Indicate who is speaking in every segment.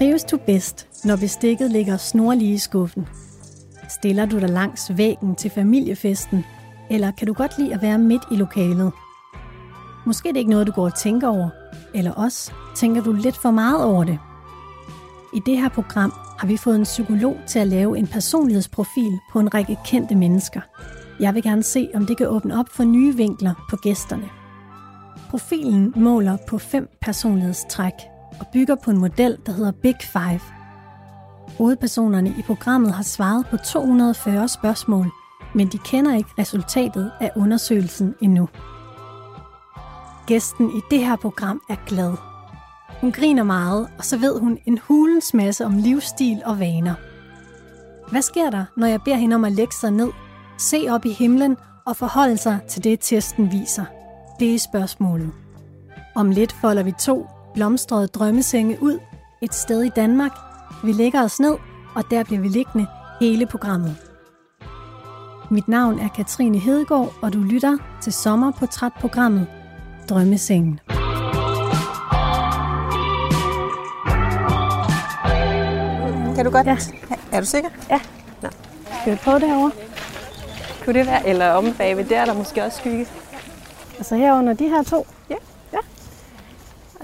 Speaker 1: Trives du bedst, når bestikket ligger snorlige i skuffen? Stiller du dig langs væggen til familiefesten, eller kan du godt lide at være midt i lokalet? Måske er det ikke noget, du går og tænker over, eller også tænker du lidt for meget over det. I det her program har vi fået en psykolog til at lave en personlighedsprofil på en række kendte mennesker. Jeg vil gerne se, om det kan åbne op for nye vinkler på gæsterne. Profilen måler på fem personlighedstræk og bygger på en model, der hedder Big Five. Hovedpersonerne i programmet har svaret på 240 spørgsmål, men de kender ikke resultatet af undersøgelsen endnu. Gæsten i det her program er glad. Hun griner meget, og så ved hun en hulens masse om livsstil og vaner. Hvad sker der, når jeg beder hende om at lægge sig ned, se op i himlen og forholde sig til det, testen viser? Det er spørgsmålet. Om lidt folder vi to blomstrede drømmesenge ud et sted i Danmark. Vi lægger os ned, og der bliver vi liggende hele programmet. Mit navn er Katrine Hedegaard, og du lytter til sommerportrætprogrammet Drømmesengen.
Speaker 2: Kan du godt?
Speaker 1: Ja.
Speaker 2: Er du sikker?
Speaker 1: Ja.
Speaker 2: Nå.
Speaker 1: Skal vi prøve derovre?
Speaker 2: Kunne det være? Eller om bagved, der er der måske også skygge.
Speaker 1: Altså herunder de her to?
Speaker 2: Ja.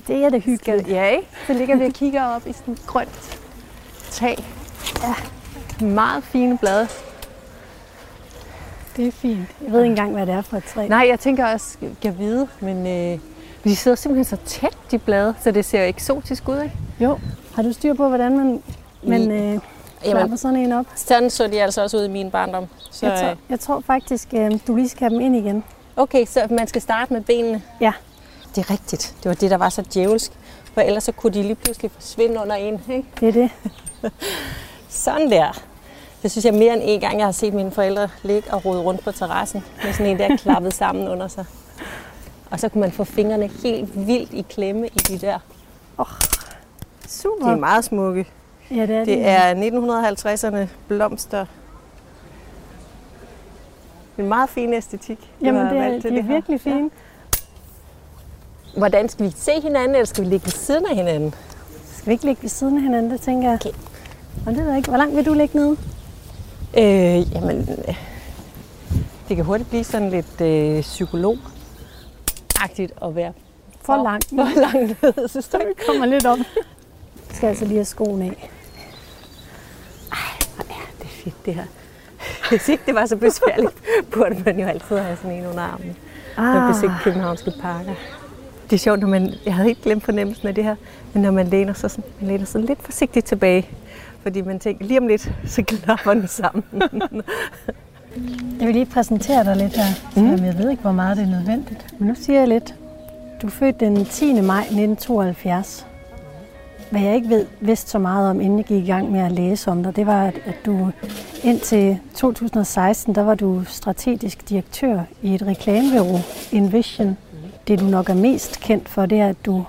Speaker 1: Det er det hyggeligt.
Speaker 2: Ja, ikke? Så ligger vi og kigger op i sådan et grønt tag. Ja. Meget fine blade.
Speaker 1: Det er fint. Jeg ved ikke engang, hvad det er for et træ.
Speaker 2: Nej, jeg tænker også, kan vide, men øh, de sidder simpelthen så tæt, de blade, så det ser eksotisk ud, ikke?
Speaker 1: Jo. Har du styr på, hvordan man, man øh, klapper sådan en op?
Speaker 2: sådan så de altså også ud i min barndom. Så,
Speaker 1: Jeg tror, jeg tror faktisk, øh, du lige skal have dem ind igen.
Speaker 2: Okay, så man skal starte med benene.
Speaker 1: Ja.
Speaker 2: Det er rigtigt. Det var det, der var så djævelsk. For ellers så kunne de lige pludselig forsvinde under en. Ikke?
Speaker 1: Det er det.
Speaker 2: Sådan der. Det synes jeg mere end en gang, jeg har set mine forældre ligge og rode rundt på terrassen med sådan en der klappet sammen under sig. Og så kunne man få fingrene helt vildt i klemme i de der.
Speaker 1: Super.
Speaker 2: De er meget smukke.
Speaker 1: Ja, det er det.
Speaker 2: Det er 1950'erne blomster. En meget fin æstetik.
Speaker 1: Jamen, det er, det er
Speaker 2: her.
Speaker 1: virkelig fint.
Speaker 2: Hvordan skal vi se hinanden, eller skal vi ligge ved siden af hinanden?
Speaker 1: Skal vi ikke ligge ved siden af hinanden, det tænker jeg.
Speaker 2: Okay.
Speaker 1: Og det ved jeg ikke. Hvor langt vil du ligge nede?
Speaker 2: Øh, jamen, det kan hurtigt blive sådan lidt øh, psykolog agtigt at være
Speaker 1: For langt.
Speaker 2: For langt ned, synes du ikke?
Speaker 1: kommer lidt op. Jeg skal altså lige have skoen af.
Speaker 2: Ja, det er fedt det her. Hvis ikke det var så besværligt, burde man jo altid have sådan en under armen. Når man besøgte københavnske parker. Det er sjovt, når man, jeg havde ikke glemt fornemmelsen af det her, men når man læner sig, sådan, man læner sig lidt forsigtigt tilbage, fordi man tænker, lige om lidt, så klapper den sammen.
Speaker 1: Jeg vil lige præsentere dig lidt her, selvom jeg ved ikke, hvor meget det er nødvendigt. Men nu siger jeg lidt. Du er født den 10. maj 1972. Hvad jeg ikke ved, vidste så meget om, inden jeg gik i gang med at læse om dig, det var, at at du indtil 2016, der var du strategisk direktør i et reklamebureau, Envision. Det du nok er mest kendt for, det er, at du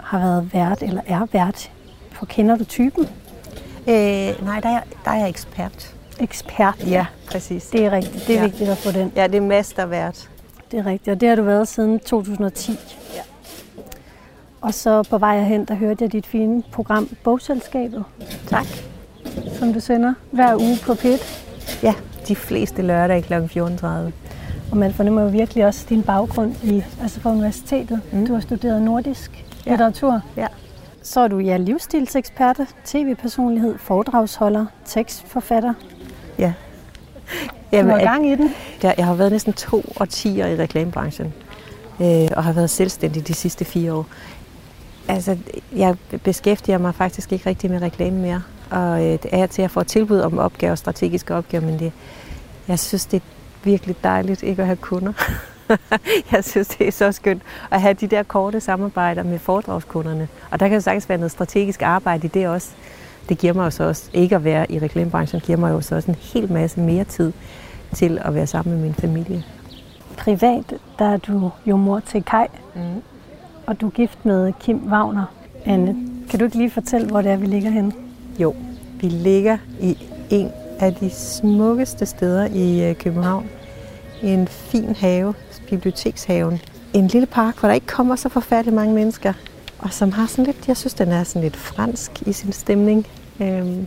Speaker 1: har været vært, eller er vært, for kender du typen?
Speaker 2: øh, nej, der er, der er jeg ekspert.
Speaker 1: Ekspert.
Speaker 2: Ja, præcis.
Speaker 1: Det er rigtigt. Det er
Speaker 2: Ja.
Speaker 1: vigtigt at få den.
Speaker 2: Ja, det er mestervært.
Speaker 1: Det er rigtigt, og det har du været siden 2010.
Speaker 2: Ja.
Speaker 1: Og så på vej herhen, der hørte jeg dit fine program Bogselskabet,
Speaker 2: Tak.
Speaker 1: som du sender hver uge på PIT.
Speaker 2: Ja, de fleste lørdage kl. 14.30.
Speaker 1: Og man fornemmer jo virkelig også din baggrund i, altså på universitetet. Mm. Du har studeret nordisk
Speaker 2: Ja.
Speaker 1: litteratur.
Speaker 2: Ja.
Speaker 1: Så er du ja, livsstilsekspert, tv-personlighed, foredragsholder, tekstforfatter.
Speaker 2: Ja.
Speaker 1: Du
Speaker 2: Jamen,
Speaker 1: har
Speaker 2: at-
Speaker 1: gang i den.
Speaker 2: Der, jeg har været næsten to årtier i reklamebranchen, øh, og har været selvstændig de sidste fire år. Altså, jeg beskæftiger mig faktisk ikke rigtig med reklame mere, og øh, det er til at få tilbud om opgaver, strategiske opgaver, men det, jeg synes, det virkelig dejligt ikke at have kunder. jeg synes, det er så skønt at have de der korte samarbejder med foredragskunderne. Og der kan jo sagtens være noget strategisk arbejde i det også. Det giver mig jo så også, ikke at være i reklamebranchen, giver mig jo så også en hel masse mere tid til at være sammen med min familie.
Speaker 1: Privat, der er du jo mor til Kai,
Speaker 2: Mm.
Speaker 1: og du er gift med Kim Wagner. Anne, kan du ikke lige fortælle, hvor det er, vi ligger henne?
Speaker 2: Jo, vi ligger i en af de smukkeste steder i øh, København. En fin have, bibliotekshaven. En lille park, hvor der ikke kommer så forfærdeligt mange mennesker. og som har sådan lidt, jeg synes, den er sådan lidt fransk i sin stemning. Øhm,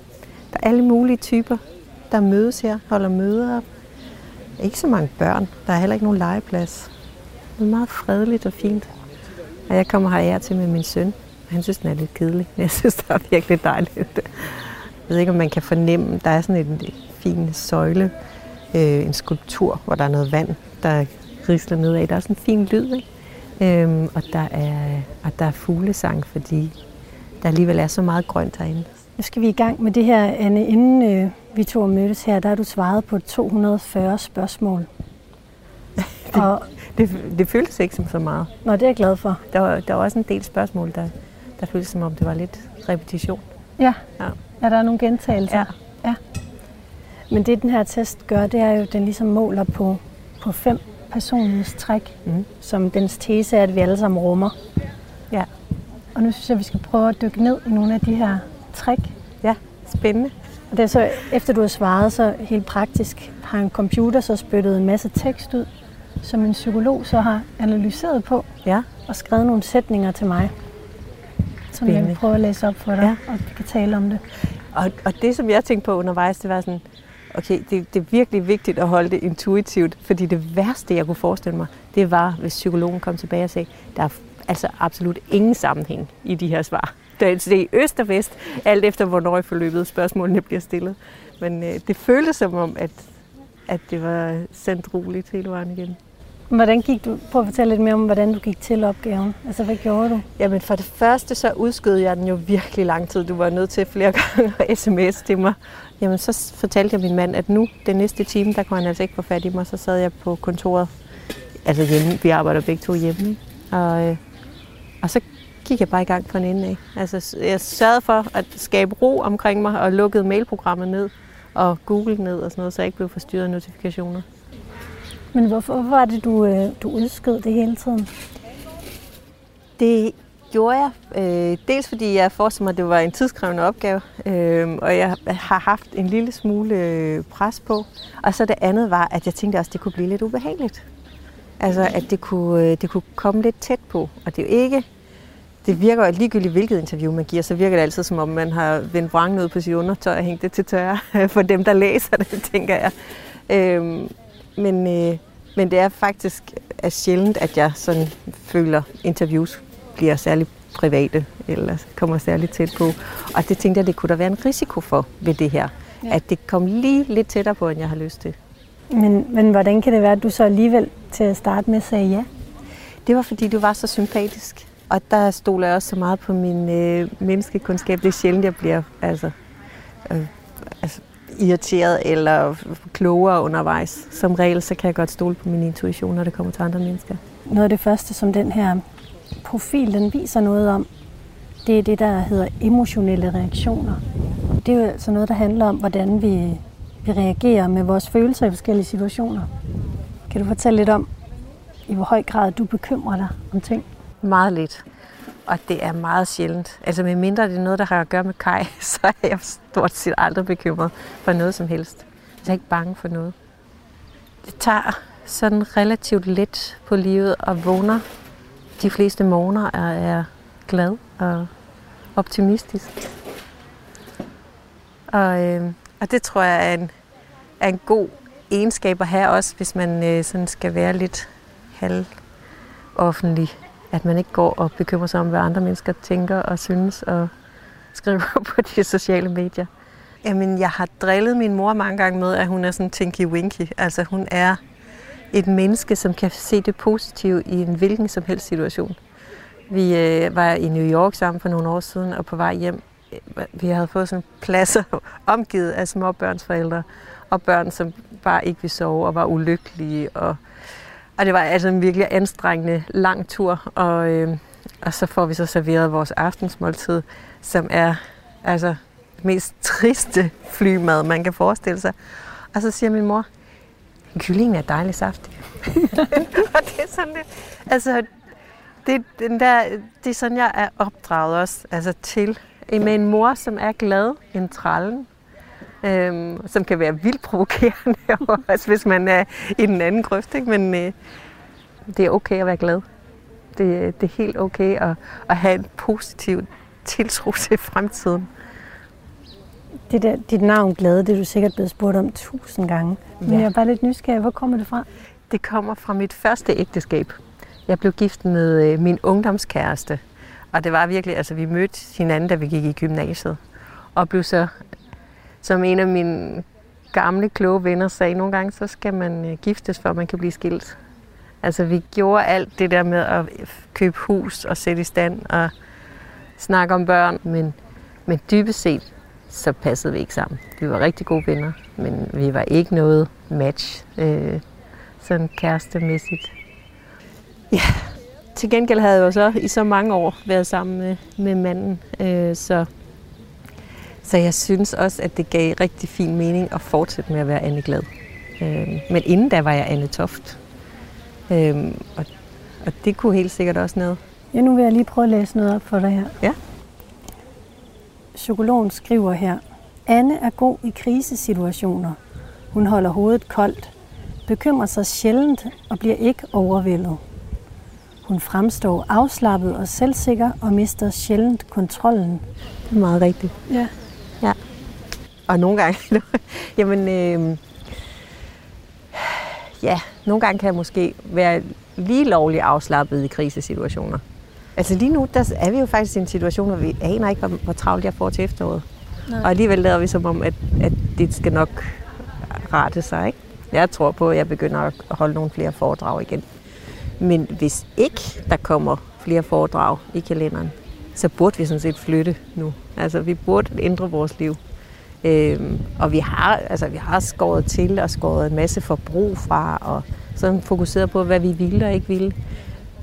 Speaker 2: der er alle mulige typer, der mødes her, holder møder. Ikke så mange børn. Der er heller ikke nogen legeplads. Det er meget fredeligt og fint. Og jeg kommer her til med min søn. Han synes, den er lidt kedelig. Jeg synes, det er virkelig dejligt. Jeg ved ikke, om man kan fornemme, der er sådan en fin søjle, øh, en skulptur, hvor der er noget vand, der risler nedad. Der er sådan en fin lyd, ikke? Øhm, og, der er, og der er fuglesang, fordi der alligevel er så meget grønt herinde.
Speaker 1: Nu skal vi i gang med det her, Anne. Inden øh, vi to mødtes her, der har du svaret på 240 spørgsmål.
Speaker 2: det, og, det, det føltes ikke som så meget.
Speaker 1: Nå, det er jeg glad for.
Speaker 2: Der var, der var også en del spørgsmål, der, der føltes som om, det var lidt repetition.
Speaker 1: Ja, ja. Ja der er nogle gentagelser.
Speaker 2: Ja.
Speaker 1: ja. Men det, den her test gør, det er jo, at den ligesom måler på, på fem personlighedstræk, mm. som dens tese er, at vi alle sammen rummer.
Speaker 2: Ja.
Speaker 1: Og nu synes jeg, at vi skal prøve at dykke ned i nogle af de her træk.
Speaker 2: Ja, spændende.
Speaker 1: Og det er så, efter du har svaret, så helt praktisk har en computer så spyttet en masse tekst ud, som en psykolog så har analyseret på
Speaker 2: ja.
Speaker 1: og skrevet nogle sætninger til mig, som jeg vil prøve at læse op for dig, ja. og vi kan tale om det.
Speaker 2: Og, og det, som jeg tænkte på undervejs, det var sådan, okay, det, det er virkelig vigtigt at holde det intuitivt, fordi det værste, jeg kunne forestille mig, det var, hvis psykologen kom tilbage og sagde, der er altså absolut ingen sammenhæng i de her svar. Det er øst og vest, alt efter hvornår i forløbet spørgsmålene bliver stillet. Men øh, det føltes som om, at, at det var sendt roligt hele vejen igen.
Speaker 1: Hvordan gik du, prøv at fortælle lidt mere om, hvordan du gik til opgaven. Altså, hvad gjorde du?
Speaker 2: Jamen, for det første, så udskød jeg den jo virkelig lang tid. Du var nødt til flere gange at sms til mig. Jamen, så fortalte jeg min mand, at nu, den næste time, der kunne han altså ikke få fat i mig. Så sad jeg på kontoret, altså hjemme. Vi arbejder begge to hjemme. Og, øh, og så gik jeg bare i gang fra en ende af. Altså, jeg sørgede for at skabe ro omkring mig og lukkede mailprogrammet ned og Google ned og sådan noget, så jeg ikke blev forstyrret af notifikationer.
Speaker 1: Men hvorfor, hvorfor var det, du, øh, du udskød det hele tiden?
Speaker 2: Det gjorde jeg. Øh, dels fordi jeg forestillede mig, at det var en tidskrævende opgave, øh, og jeg har haft en lille smule øh, pres på. Og så det andet var, at jeg tænkte også, at det kunne blive lidt ubehageligt. Altså, at det kunne, øh, det kunne komme lidt tæt på. Og det er jo ikke... Det virker jo ligegyldigt, hvilket interview man giver, så virker det altid, som om man har vendt vrangen ud på sit undertøj og hængt det til tørre for dem, der læser det, tænker jeg. Øh, men, øh, men det er faktisk er sjældent, at jeg sådan føler, interviews bliver særlig private, eller kommer særligt tæt på. Og det tænkte jeg, det kunne der være en risiko for ved det her. Ja. At det kom lige lidt tættere på, end jeg har lyst til.
Speaker 1: Men, men hvordan kan det være, at du så alligevel til at starte med sagde ja?
Speaker 2: Det var, fordi du var så sympatisk. Og der stoler jeg også så meget på min øh, menneskekundskab. Det er sjældent, jeg bliver altså, øh, altså, irriteret eller klogere undervejs. Som regel, så kan jeg godt stole på min intuition, når det kommer til andre mennesker.
Speaker 1: Noget af det første, som den her profil den viser noget om, det er det, der hedder emotionelle reaktioner. Det er jo altså noget, der handler om, hvordan vi, vi reagerer med vores følelser i forskellige situationer. Kan du fortælle lidt om, i hvor høj grad du bekymrer dig om ting?
Speaker 2: Meget lidt. Og det er meget sjældent. Altså med mindre det er noget, der har at gøre med Kai, så er jeg stort set aldrig bekymret for noget som helst. Jeg er ikke bange for noget. Det tager sådan relativt let på livet og vågner de fleste morgener er, er glad og optimistisk. Og, øh, og det tror jeg er en, er en god egenskab at have også, hvis man øh, sådan skal være lidt halv offentlig at man ikke går og bekymrer sig om, hvad andre mennesker tænker og synes og skriver på de sociale medier. Jamen, jeg har drillet min mor mange gange med, at hun er sådan tinky-winky. Altså, hun er et menneske, som kan se det positive i en hvilken som helst situation. Vi øh, var i New York sammen for nogle år siden, og på vej hjem, øh, vi havde fået sådan pladser omgivet af små børnsforældre, og børn, som bare ikke ville sove og var ulykkelige, og og det var altså en virkelig anstrengende lang tur, og, øh, og så får vi så serveret vores aftensmåltid, som er altså mest triste flymad, man kan forestille sig. Og så siger min mor, kyllingen er dejlig saftig. og det er sådan lidt, altså, det, den der, det er sådan, jeg er opdraget også altså til. Med en mor, som er glad, en trallen, øhm, som kan være vildt provokerende, også hvis man er i den anden grøft. Ikke? Men øh, det er okay at være glad. Det, det er helt okay at, at have en positiv tiltro til fremtiden.
Speaker 1: Det der, dit navn Glade, det er du sikkert blevet spurgt om tusind gange. Men
Speaker 2: Ja.
Speaker 1: jeg er bare lidt nysgerrig. Hvor kommer det fra?
Speaker 2: Det kommer fra mit første ægteskab. Jeg blev gift med øh, min ungdomskæreste. Og det var virkelig, altså vi mødte hinanden, da vi gik i gymnasiet. Og blev så, som en af mine gamle, kloge venner sagde, nogle gange, så skal man øh, giftes, før man kan blive skilt. Altså vi gjorde alt det der med at købe hus og sætte i stand og snakke om børn. Men, men dybest set, så passede vi ikke sammen. Vi var rigtig gode venner, men vi var ikke noget match. Øh, sådan kærestemæssigt. Ja, til gengæld havde jeg jo så i så mange år været sammen med, med manden, øh, så, så jeg synes også, at det gav rigtig fin mening at fortsætte med at være Anne Glad. Øh, men inden da var jeg Anne Toft. Øh, og, og det kunne helt sikkert også noget.
Speaker 1: Ja, nu vil jeg lige prøve at læse noget op for dig her.
Speaker 2: Ja.
Speaker 1: Psykologen skriver her. Anne er god i krisesituationer. Hun holder hovedet koldt, bekymrer sig sjældent og bliver ikke overvældet. Hun fremstår afslappet og selvsikker og mister sjældent kontrollen.
Speaker 2: Det er meget rigtigt.
Speaker 1: Ja.
Speaker 2: Og nogle gange, jamen, øh, ja, nogle gange kan jeg måske være lige lovligt afslappet i krisesituationer. Altså lige nu, der er vi jo faktisk i en situation, hvor vi aner ikke, hvor, hvor travlt jeg får til efteråret.
Speaker 1: Nej.
Speaker 2: Og alligevel lader vi som om, at, at det skal nok rette sig, ikke? Jeg tror på, at jeg begynder at holde nogle flere foredrag igen. Men hvis ikke der kommer flere foredrag i kalenderen, så burde vi sådan set flytte nu. Altså, vi burde ændre vores liv. Øhm, og vi har, altså, vi har skåret til og skåret en masse forbrug fra, og sådan fokuseret på, hvad vi ville og ikke ville.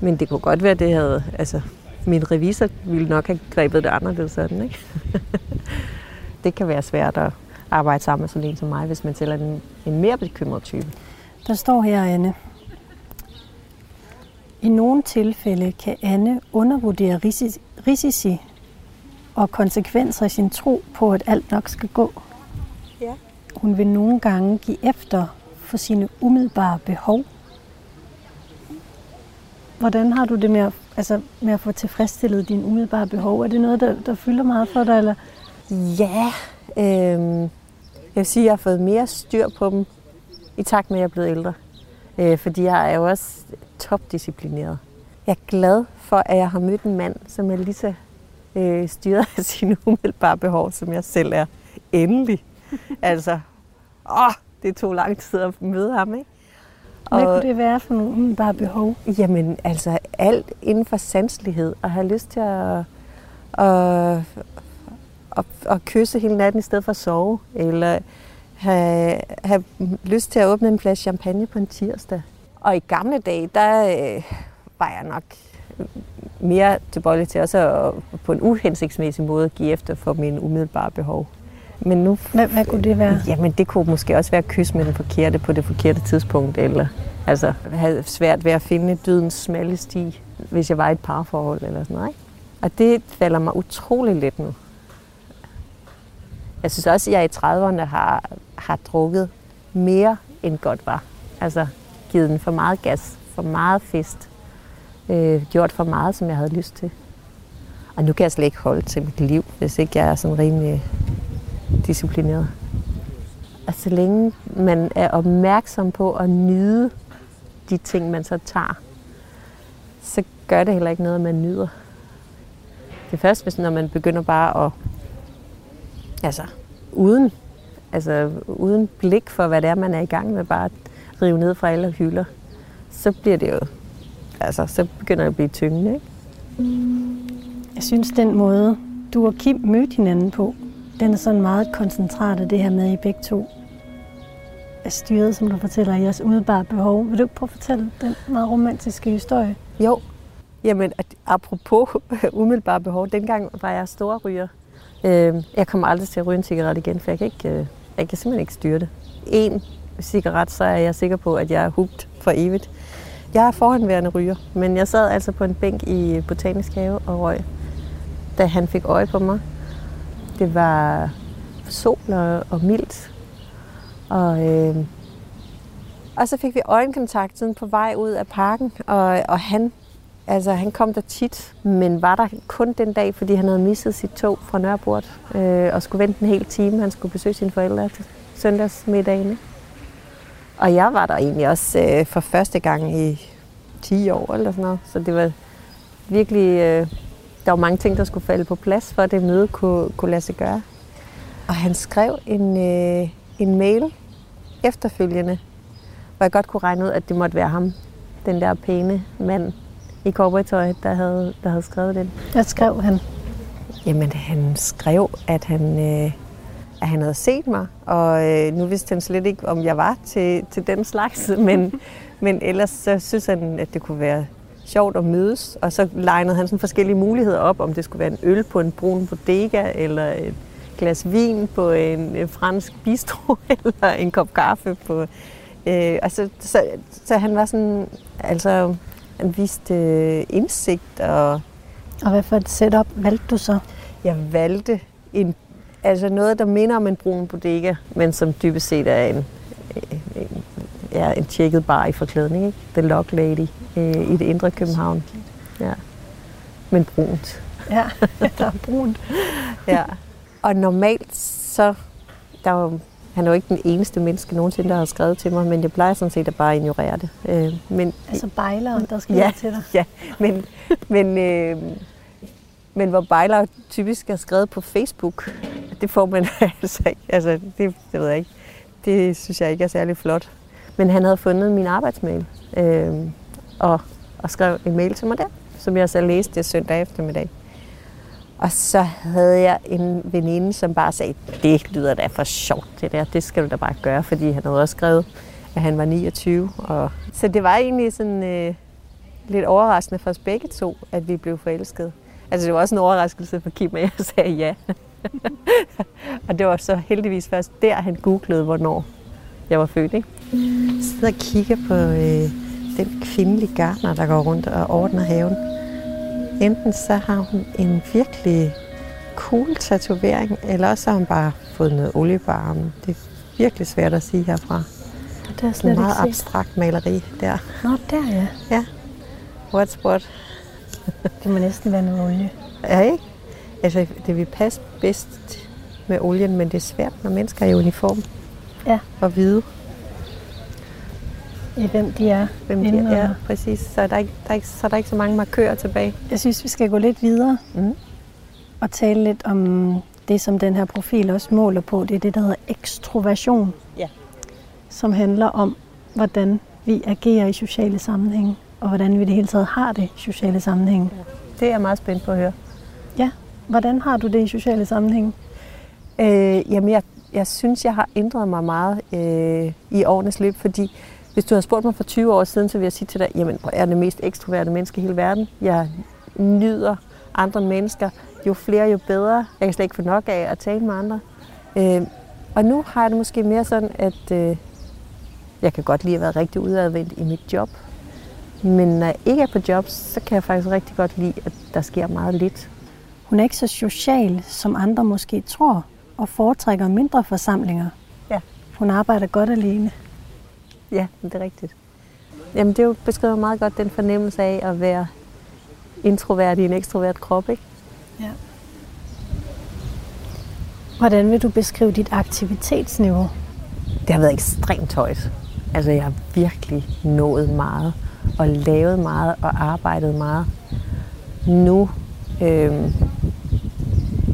Speaker 2: Men det kunne godt være, at det havde, altså, min revisor ville nok have grebet det anderledes sådan, ikke? det kan være svært at arbejde sammen med sådan en som mig, hvis man selv er en, en mere bekymret type.
Speaker 1: Der står her, Anne. I nogle tilfælde kan Anne undervurdere risici, risici og konsekvenser i sin tro på, at alt nok skal gå.
Speaker 2: Ja.
Speaker 1: Hun vil nogle gange give efter for sine umiddelbare behov. Hvordan har du det med at, altså, med at få tilfredsstillet dine umiddelbare behov? Er det noget, der, der fylder meget for dig? Eller?
Speaker 2: Ja, øh, jeg vil sige, at jeg har fået mere styr på dem i takt med, at jeg er blevet ældre. Øh, fordi jeg er jo også topdisciplineret. Jeg er glad for, at jeg har mødt en mand, som er lige så øh, styret af sine umiddelbare behov, som jeg selv er. Endelig. altså, åh, det tog lang tid at møde ham, ikke?
Speaker 1: Hvad kunne det være for nogle umiddelbare behov?
Speaker 2: Jamen, altså alt inden for sanselighed, og have lyst til at, at, at, at kysse hele natten i stedet for at sove, eller have, have lyst til at åbne en flaske champagne på en tirsdag. Og i gamle dage, der øh, var jeg nok mere tilbøjelig til også at, på en uhensigtsmæssig måde give efter for mine umiddelbare behov. Men nu,
Speaker 1: Hvad, hvad kunne det være?
Speaker 2: Jamen, det kunne måske også være at kysse med den forkerte på det forkerte tidspunkt, eller altså have svært ved at finde dødens smalle sti, hvis jeg var i et parforhold eller sådan noget. Og det falder mig utrolig let nu. Jeg synes også, at jeg i 30'erne har, har drukket mere end godt var. Altså givet den for meget gas, for meget fest, øh, gjort for meget, som jeg havde lyst til. Og nu kan jeg slet ikke holde til mit liv, hvis ikke jeg er sådan rimelig disciplineret. Og så længe man er opmærksom på at nyde de ting, man så tager, så gør det heller ikke noget, at man nyder. Det er først, hvis når man begynder bare at, altså uden, altså uden blik for, hvad det er, man er i gang med, bare at rive ned fra alle hylder, så bliver det jo, altså så begynder det at blive tyngende, ikke?
Speaker 1: Jeg synes, den måde, du og Kim mødte hinanden på, den er sådan meget koncentreret af det her med, at I begge to er styret, som du fortæller, i jeres udebare behov. Vil du ikke prøve at fortælle den meget romantiske historie?
Speaker 2: Jo. Jamen, apropos umiddelbare behov, dengang var jeg stor ryger. Øh, jeg kommer aldrig til at ryge en cigaret igen, for jeg kan, ikke, øh, jeg kan simpelthen ikke styre det. En cigaret, så er jeg sikker på, at jeg er hugt for evigt. Jeg er foranværende ryger, men jeg sad altså på en bænk i Botanisk Have og røg, da han fik øje på mig. Det var sol og, og mildt. Og, øh, og så fik vi øjenkontakt sådan på vej ud af parken, og, og han altså han kom der tit, men var der kun den dag, fordi han havde misset sit tog fra Nørreport øh, og skulle vente en hel time. Han skulle besøge sine forældre til søndagsmiddagen. Og jeg var der egentlig også øh, for første gang i 10 år eller sådan noget. Så det var virkelig, øh, der var mange ting, der skulle falde på plads, for at det møde kunne, kunne lade sig gøre. Og han skrev en, øh, en mail efterfølgende, hvor jeg godt kunne regne ud, at det måtte være ham, den der pæne mand i cowboytøj, der havde, der havde skrevet den.
Speaker 1: Hvad skrev han?
Speaker 2: Jamen, han skrev, at han, øh, at han havde set mig, og øh, nu vidste han slet ikke, om jeg var til, til den slags, men, men ellers så synes han, at det kunne være sjovt at mødes, og så legnede han sådan forskellige muligheder op, om det skulle være en øl på en brun bodega, eller et glas vin på en, fransk bistro, eller en kop kaffe på... Øh, og så, så, så han var sådan, altså, han viste øh, indsigt, og
Speaker 1: Og hvad for et setup valgte du så?
Speaker 2: jeg valgte en, altså noget, der minder om en brun bodega, men som dybest set er en, en, ja, en tjekket bar i forklædning. Ikke? The Lock Lady øh, i det indre København. Ja. Men brunt.
Speaker 1: Ja, der er brunt.
Speaker 2: Ja. Og normalt så, der var, han er jo ikke den eneste menneske nogensinde, der har skrevet til mig, men jeg plejer sådan set at bare ignorere det. Øh, men,
Speaker 1: Altså bejleren, der skal
Speaker 2: Ja.
Speaker 1: til dig.
Speaker 2: ja, men, men, øh, men hvor bejler typisk er skrevet på Facebook, det får man altså ikke. Altså, det, det ved jeg ikke. Det synes jeg ikke er særlig flot. Men han havde fundet min arbejdsmail øh, og, og skrev en mail til mig der, som jeg så læste det søndag eftermiddag. Og så havde jeg en veninde, som bare sagde, det lyder da for sjovt det der, det skal du da bare gøre, fordi han havde også skrevet, at han var 29. Og... Så det var egentlig sådan øh, lidt overraskende for os begge to, at vi blev forelskede. Altså det var også en overraskelse for Kim, at jeg sagde ja. og det var så heldigvis først der, han googlede, hvornår jeg var født. Ikke? Jeg sidder og kigger på øh, den kvindelige gartner, der går rundt og ordner haven. Enten så har hun en virkelig cool tatovering, eller også har hun bare fået noget olie på armen. Det er virkelig svært at sige herfra.
Speaker 1: Det er slet
Speaker 2: er meget abstrakt maleri der.
Speaker 1: Nå, der ja.
Speaker 2: Ja. What's what?
Speaker 1: Det må næsten være noget olie.
Speaker 2: Ja, ikke? Altså, det vil passe bedst med olien, men det er svært, når mennesker er i uniform.
Speaker 1: Ja.
Speaker 2: Og vide,
Speaker 1: I hvem de er.
Speaker 2: hvem de er. Ja, præcis. Så er der ikke, der er ikke, så er der ikke så mange markører tilbage.
Speaker 1: Jeg synes, vi skal gå lidt videre
Speaker 2: Mm.
Speaker 1: og tale lidt om det, som den her profil også måler på. Det er det, der hedder ekstroversion.
Speaker 2: Ja.
Speaker 1: Som handler om, hvordan vi agerer i sociale sammenhænge, og hvordan vi det hele taget har det i sociale sammenhænge.
Speaker 2: Det er jeg meget spændt på at høre.
Speaker 1: Hvordan har du det i sociale sammenhænge?
Speaker 2: Øh, jamen, jeg, jeg synes, jeg har ændret mig meget øh, i årenes løb, fordi hvis du havde spurgt mig for 20 år siden, så ville jeg sige til dig, jamen, jeg er det mest ekstroverte menneske i hele verden. Jeg nyder andre mennesker. Jo flere, jo bedre. Jeg kan slet ikke få nok af at tale med andre. Øh, og nu har jeg det måske mere sådan, at øh, jeg kan godt lide at være rigtig udadvendt i mit job. Men når jeg ikke er på job, så kan jeg faktisk rigtig godt lide, at der sker meget lidt.
Speaker 1: Hun er ikke så social, som andre måske tror, og foretrækker mindre forsamlinger.
Speaker 2: Ja.
Speaker 1: Hun arbejder godt alene.
Speaker 2: Ja, det er rigtigt. Jamen, det er jo beskriver meget godt den fornemmelse af at være introvert i en ekstrovert krop, ikke?
Speaker 1: Hvordan vil du beskrive dit aktivitetsniveau?
Speaker 2: Det har været ekstremt højt. Altså, jeg har virkelig nået meget, og lavet meget, og arbejdet meget. Nu, øh, jamen,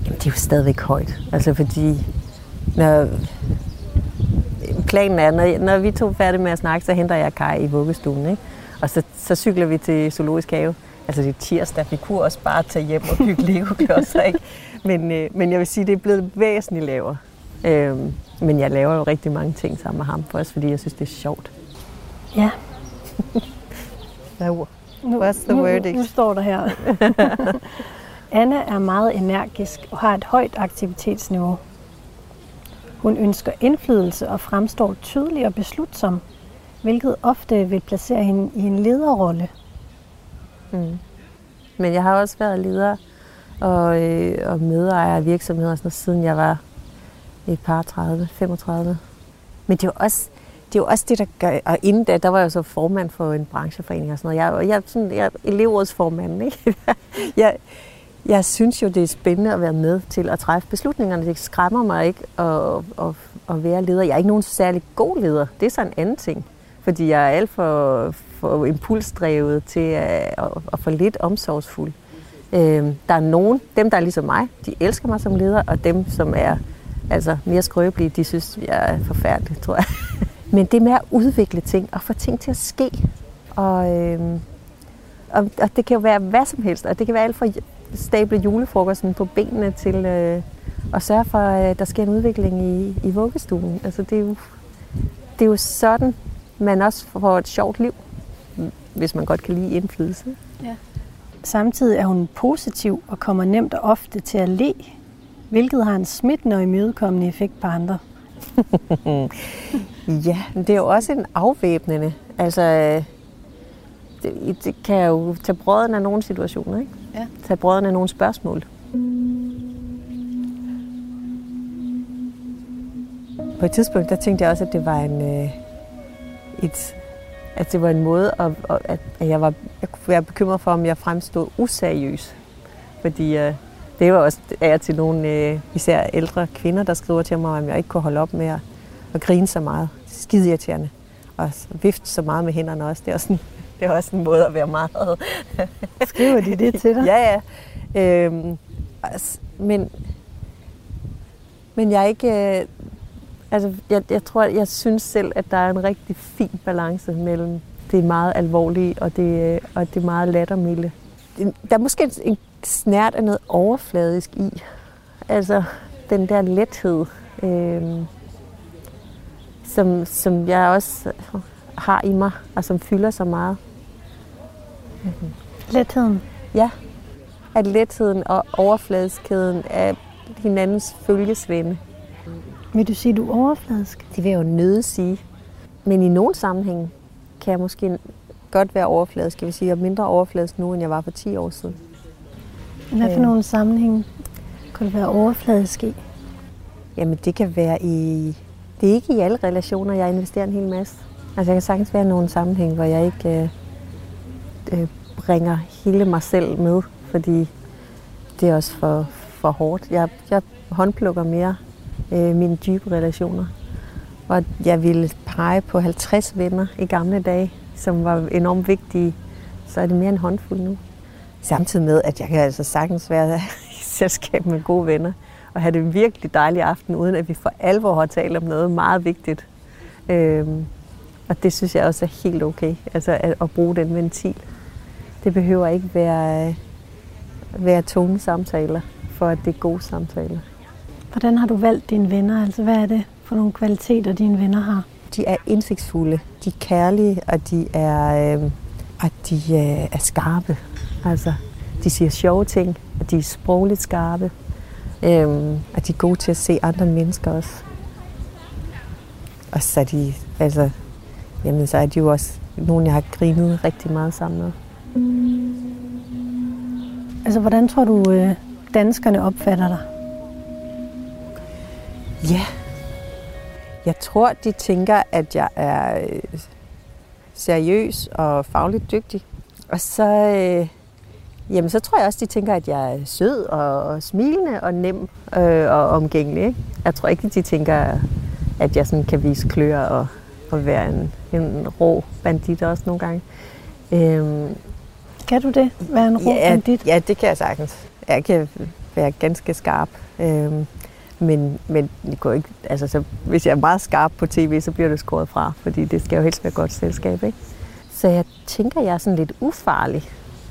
Speaker 2: det er jo stadigvæk højt. Altså, fordi når, planen er, når, når vi to er færdige med at snakke, så henter jeg Kai i vuggestuen, ikke? Og så, så cykler vi til Zoologisk Have. Altså det er tirsdag, vi kunne også bare tage hjem og bygge legoklodser, ikke? Men, øh, men jeg vil sige, det er blevet væsentligt lavere. Øh, men jeg laver jo rigtig mange ting sammen med ham, også fordi jeg synes, det er sjovt.
Speaker 1: Ja.
Speaker 2: Er ord?
Speaker 1: Nu,
Speaker 2: What's the
Speaker 1: nu,
Speaker 2: verdict?
Speaker 1: nu står der her. Anna er meget energisk og har et højt aktivitetsniveau. Hun ønsker indflydelse og fremstår tydelig og beslutsom, hvilket ofte vil placere hende i en lederrolle.
Speaker 2: Mm. Men jeg har også været leder og, øh, og medejer af virksomheder, sådan noget, siden jeg var et par 30, 35. Men det er jo også, det er jo også det, der gør... Og inden da, der var jeg så formand for en brancheforening og sådan noget. Jeg, jeg, er sådan, jeg er elevrådsformand, ikke? jeg, jeg synes jo, det er spændende at være med til at træffe beslutningerne. Det skræmmer mig ikke at, at, at være leder. Jeg er ikke nogen særlig god leder. Det er så en anden ting. Fordi jeg er alt for, for impulsdrevet til at, at, at få lidt omsorgsfuld. Øh, der er nogen, dem der er ligesom mig, de elsker mig som leder, og dem, som er altså, mere skrøbelige, de synes, jeg er forfærdelig, tror jeg. Men det med at udvikle ting og få ting til at ske. Og, øh, og, og det kan jo være hvad som helst, og det kan være alt fra stable julefrokosten på benene til øh, at sørge for, at der sker en udvikling i, i vuggestuen. Altså, det, er jo, det er jo sådan, man også får et sjovt liv, hvis man godt kan lide indflydelse. Ja.
Speaker 1: Samtidig er hun positiv og kommer nemt og ofte til at le, hvilket har en smittende og imødekommende effekt på andre.
Speaker 2: ja, det er jo også en afvæbnende. Altså, det, det kan jo tage brøden af nogle situationer, ikke? Ja. Tage brøden af nogle spørgsmål. På et tidspunkt, der tænkte jeg også, at det var en, øh, et, at det var en måde, at, at, at jeg, var, jeg kunne være bekymret for, om jeg fremstod useriøs. Fordi øh, det var også er til nogle øh, især ældre kvinder, der skriver til mig, om jeg ikke kunne holde op med at, at grine så meget. Skide irriterende. Og vifte så meget med hænderne også. Det er også en, det er også en måde at være meget...
Speaker 1: Skriver de det til dig?
Speaker 2: ja, ja. Øhm, altså, men, men jeg er ikke... Øh, altså, jeg, jeg tror, jeg synes selv, at der er en rigtig fin balance mellem det meget alvorlige og det, øh, og det meget lattermilde. Der er måske en snært af noget overfladisk i. Altså, den der lethed, øh, som, som jeg også har i mig, og som fylder så meget.
Speaker 1: Letheden?
Speaker 2: Ja. At letheden og overfladiskheden er hinandens følgesvende.
Speaker 1: Vil du sige, du er overfladisk?
Speaker 2: Det vil jeg jo nøde sige. Men i nogle sammenhænge kan jeg måske godt være overfladisk. Skal vi sige, er mindre overfladisk nu, end jeg var for 10 år siden.
Speaker 1: Hvad for øh. nogle sammenhænge kan du være overfladisk i?
Speaker 2: Jamen, det kan være i... Det er ikke i alle relationer, jeg investerer en hel masse. Altså, jeg kan sagtens være i nogle sammenhænge, hvor jeg ikke øh, øh, bringer hele mig selv med, fordi det er også for, for hårdt. Jeg, jeg håndplukker mere øh, mine dybe relationer. Og jeg ville pege på 50 venner i gamle dage, som var enormt vigtige. Så er det mere en håndfuld nu. Samtidig med, at jeg kan altså sagtens være i selskab med gode venner og have det virkelig dejlig aften, uden at vi for alvor har talt om noget meget vigtigt. Øhm, og det synes jeg også er helt okay, altså at, at bruge den ventil. Det behøver ikke være, være tunge samtaler, for at det er gode samtaler.
Speaker 1: Hvordan har du valgt dine venner? Altså, hvad er det for nogle kvaliteter, dine venner har?
Speaker 2: De er indsigtsfulde, de er kærlige, og de er, øh, og de øh, er skarpe. Altså, de siger sjove ting, og de er sprogligt skarpe. Øh, og de er gode til at se andre mennesker også. Og så er de, altså, jamen, så er de jo også nogen, jeg har grinet rigtig meget sammen med.
Speaker 1: Altså, hvordan tror du, øh, danskerne opfatter dig?
Speaker 2: Ja, jeg tror, de tænker, at jeg er øh, seriøs og fagligt dygtig. Og så, øh, jamen, så tror jeg også, de tænker, at jeg er sød og, og smilende og nem øh, og omgængelig. Ikke? Jeg tror ikke, de tænker, at jeg sådan kan vise klør og, og være en, en rå bandit også nogle gange. Øhm,
Speaker 1: kan du det? Være en rå
Speaker 2: ja,
Speaker 1: bandit?
Speaker 2: Ja, det kan jeg sagtens. Jeg kan være ganske skarp. Øhm, men, men det går ikke, altså, så, hvis jeg er meget skarp på tv, så bliver det skåret fra, fordi det skal jo helst være godt selskab. Ikke? Så jeg tænker, jeg er sådan lidt ufarlig.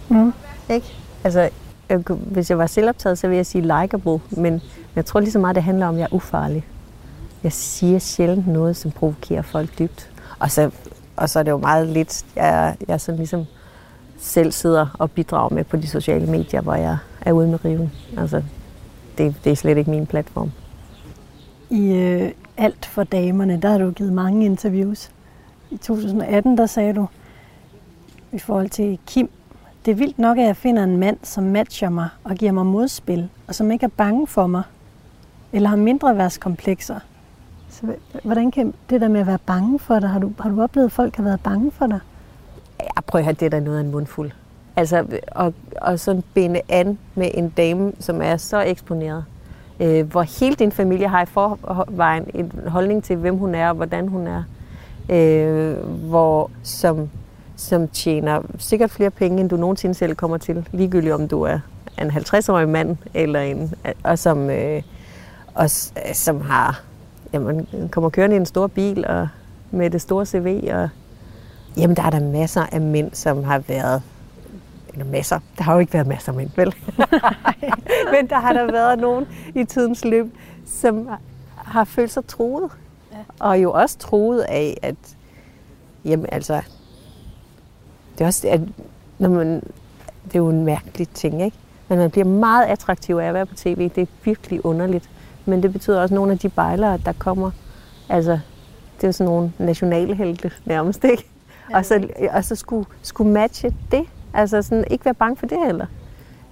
Speaker 2: Mm. Ikke? Altså, øh, jeg, hvis jeg var selvoptaget, så ville jeg sige likable, men jeg tror lige så meget, det handler om, at jeg er ufarlig. Jeg siger sjældent noget, som provokerer folk dybt. Og så, og så er det jo meget lidt, jeg, jeg sådan ligesom selv sidder og bidrager med på de sociale medier, hvor jeg er ude med riven. Altså, det, det er slet ikke min platform.
Speaker 1: I øh, Alt for damerne, der har du givet mange interviews. I 2018, der sagde du, i forhold til Kim, det er vildt nok, at jeg finder en mand, som matcher mig og giver mig modspil, og som ikke er bange for mig, eller har mindre værtskomplekser. Så hvordan kan det der med at være bange for dig, har du, har du oplevet, at folk har været bange for dig?
Speaker 2: Jeg prøver at have det der noget af en mundfuld. Altså, og, og sådan binde an med en dame, som er så eksponeret. Øh, hvor hele din familie har i forvejen en holdning til, hvem hun er og hvordan hun er. Øh, hvor som, som tjener sikkert flere penge, end du nogensinde selv kommer til. Ligegyldigt om du er en 50-årig mand, eller en, og som, øh, og, som har, jamen, kommer kørende i en stor bil og med det store CV. Og, jamen, der er der masser af mænd, som har været eller masser. Der har jo ikke været masser af mænd, vel? Men der har der været nogen i tidens løb, som har følt sig troet. Ja. Og jo også troet af, at jamen altså, det er også, at når man, det er jo en mærkelig ting, ikke? Men man bliver meget attraktiv af at være på tv. Det er virkelig underligt. Men det betyder også, at nogle af de bejlere, der kommer, altså, det er sådan nogle nationale helte nærmest, ikke? Ja. Og så, og så skulle, skulle matche det. Altså sådan, ikke være bange for det heller.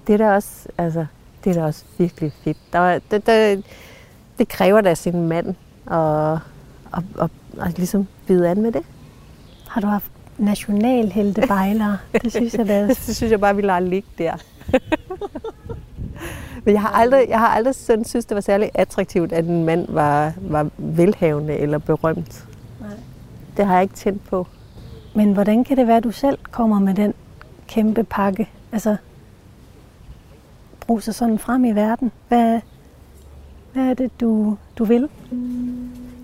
Speaker 2: Det er da også, altså, det er da også virkelig fedt. Der, det, det, det kræver da sin mand at, at, at, at ligesom bide an med det.
Speaker 1: Har du haft nationalhelte bejlere? Det synes jeg da.
Speaker 2: det synes jeg bare, vi lader ligge der. Men jeg har aldrig, jeg har aldrig sådan, synes, det var særlig attraktivt, at en mand var, var velhavende eller berømt. Nej. Det har jeg ikke tændt på.
Speaker 1: Men hvordan kan det være, at du selv kommer med den kæmpe pakke? Altså, bruge sig sådan frem i verden. Hvad, hvad er det, du, du vil?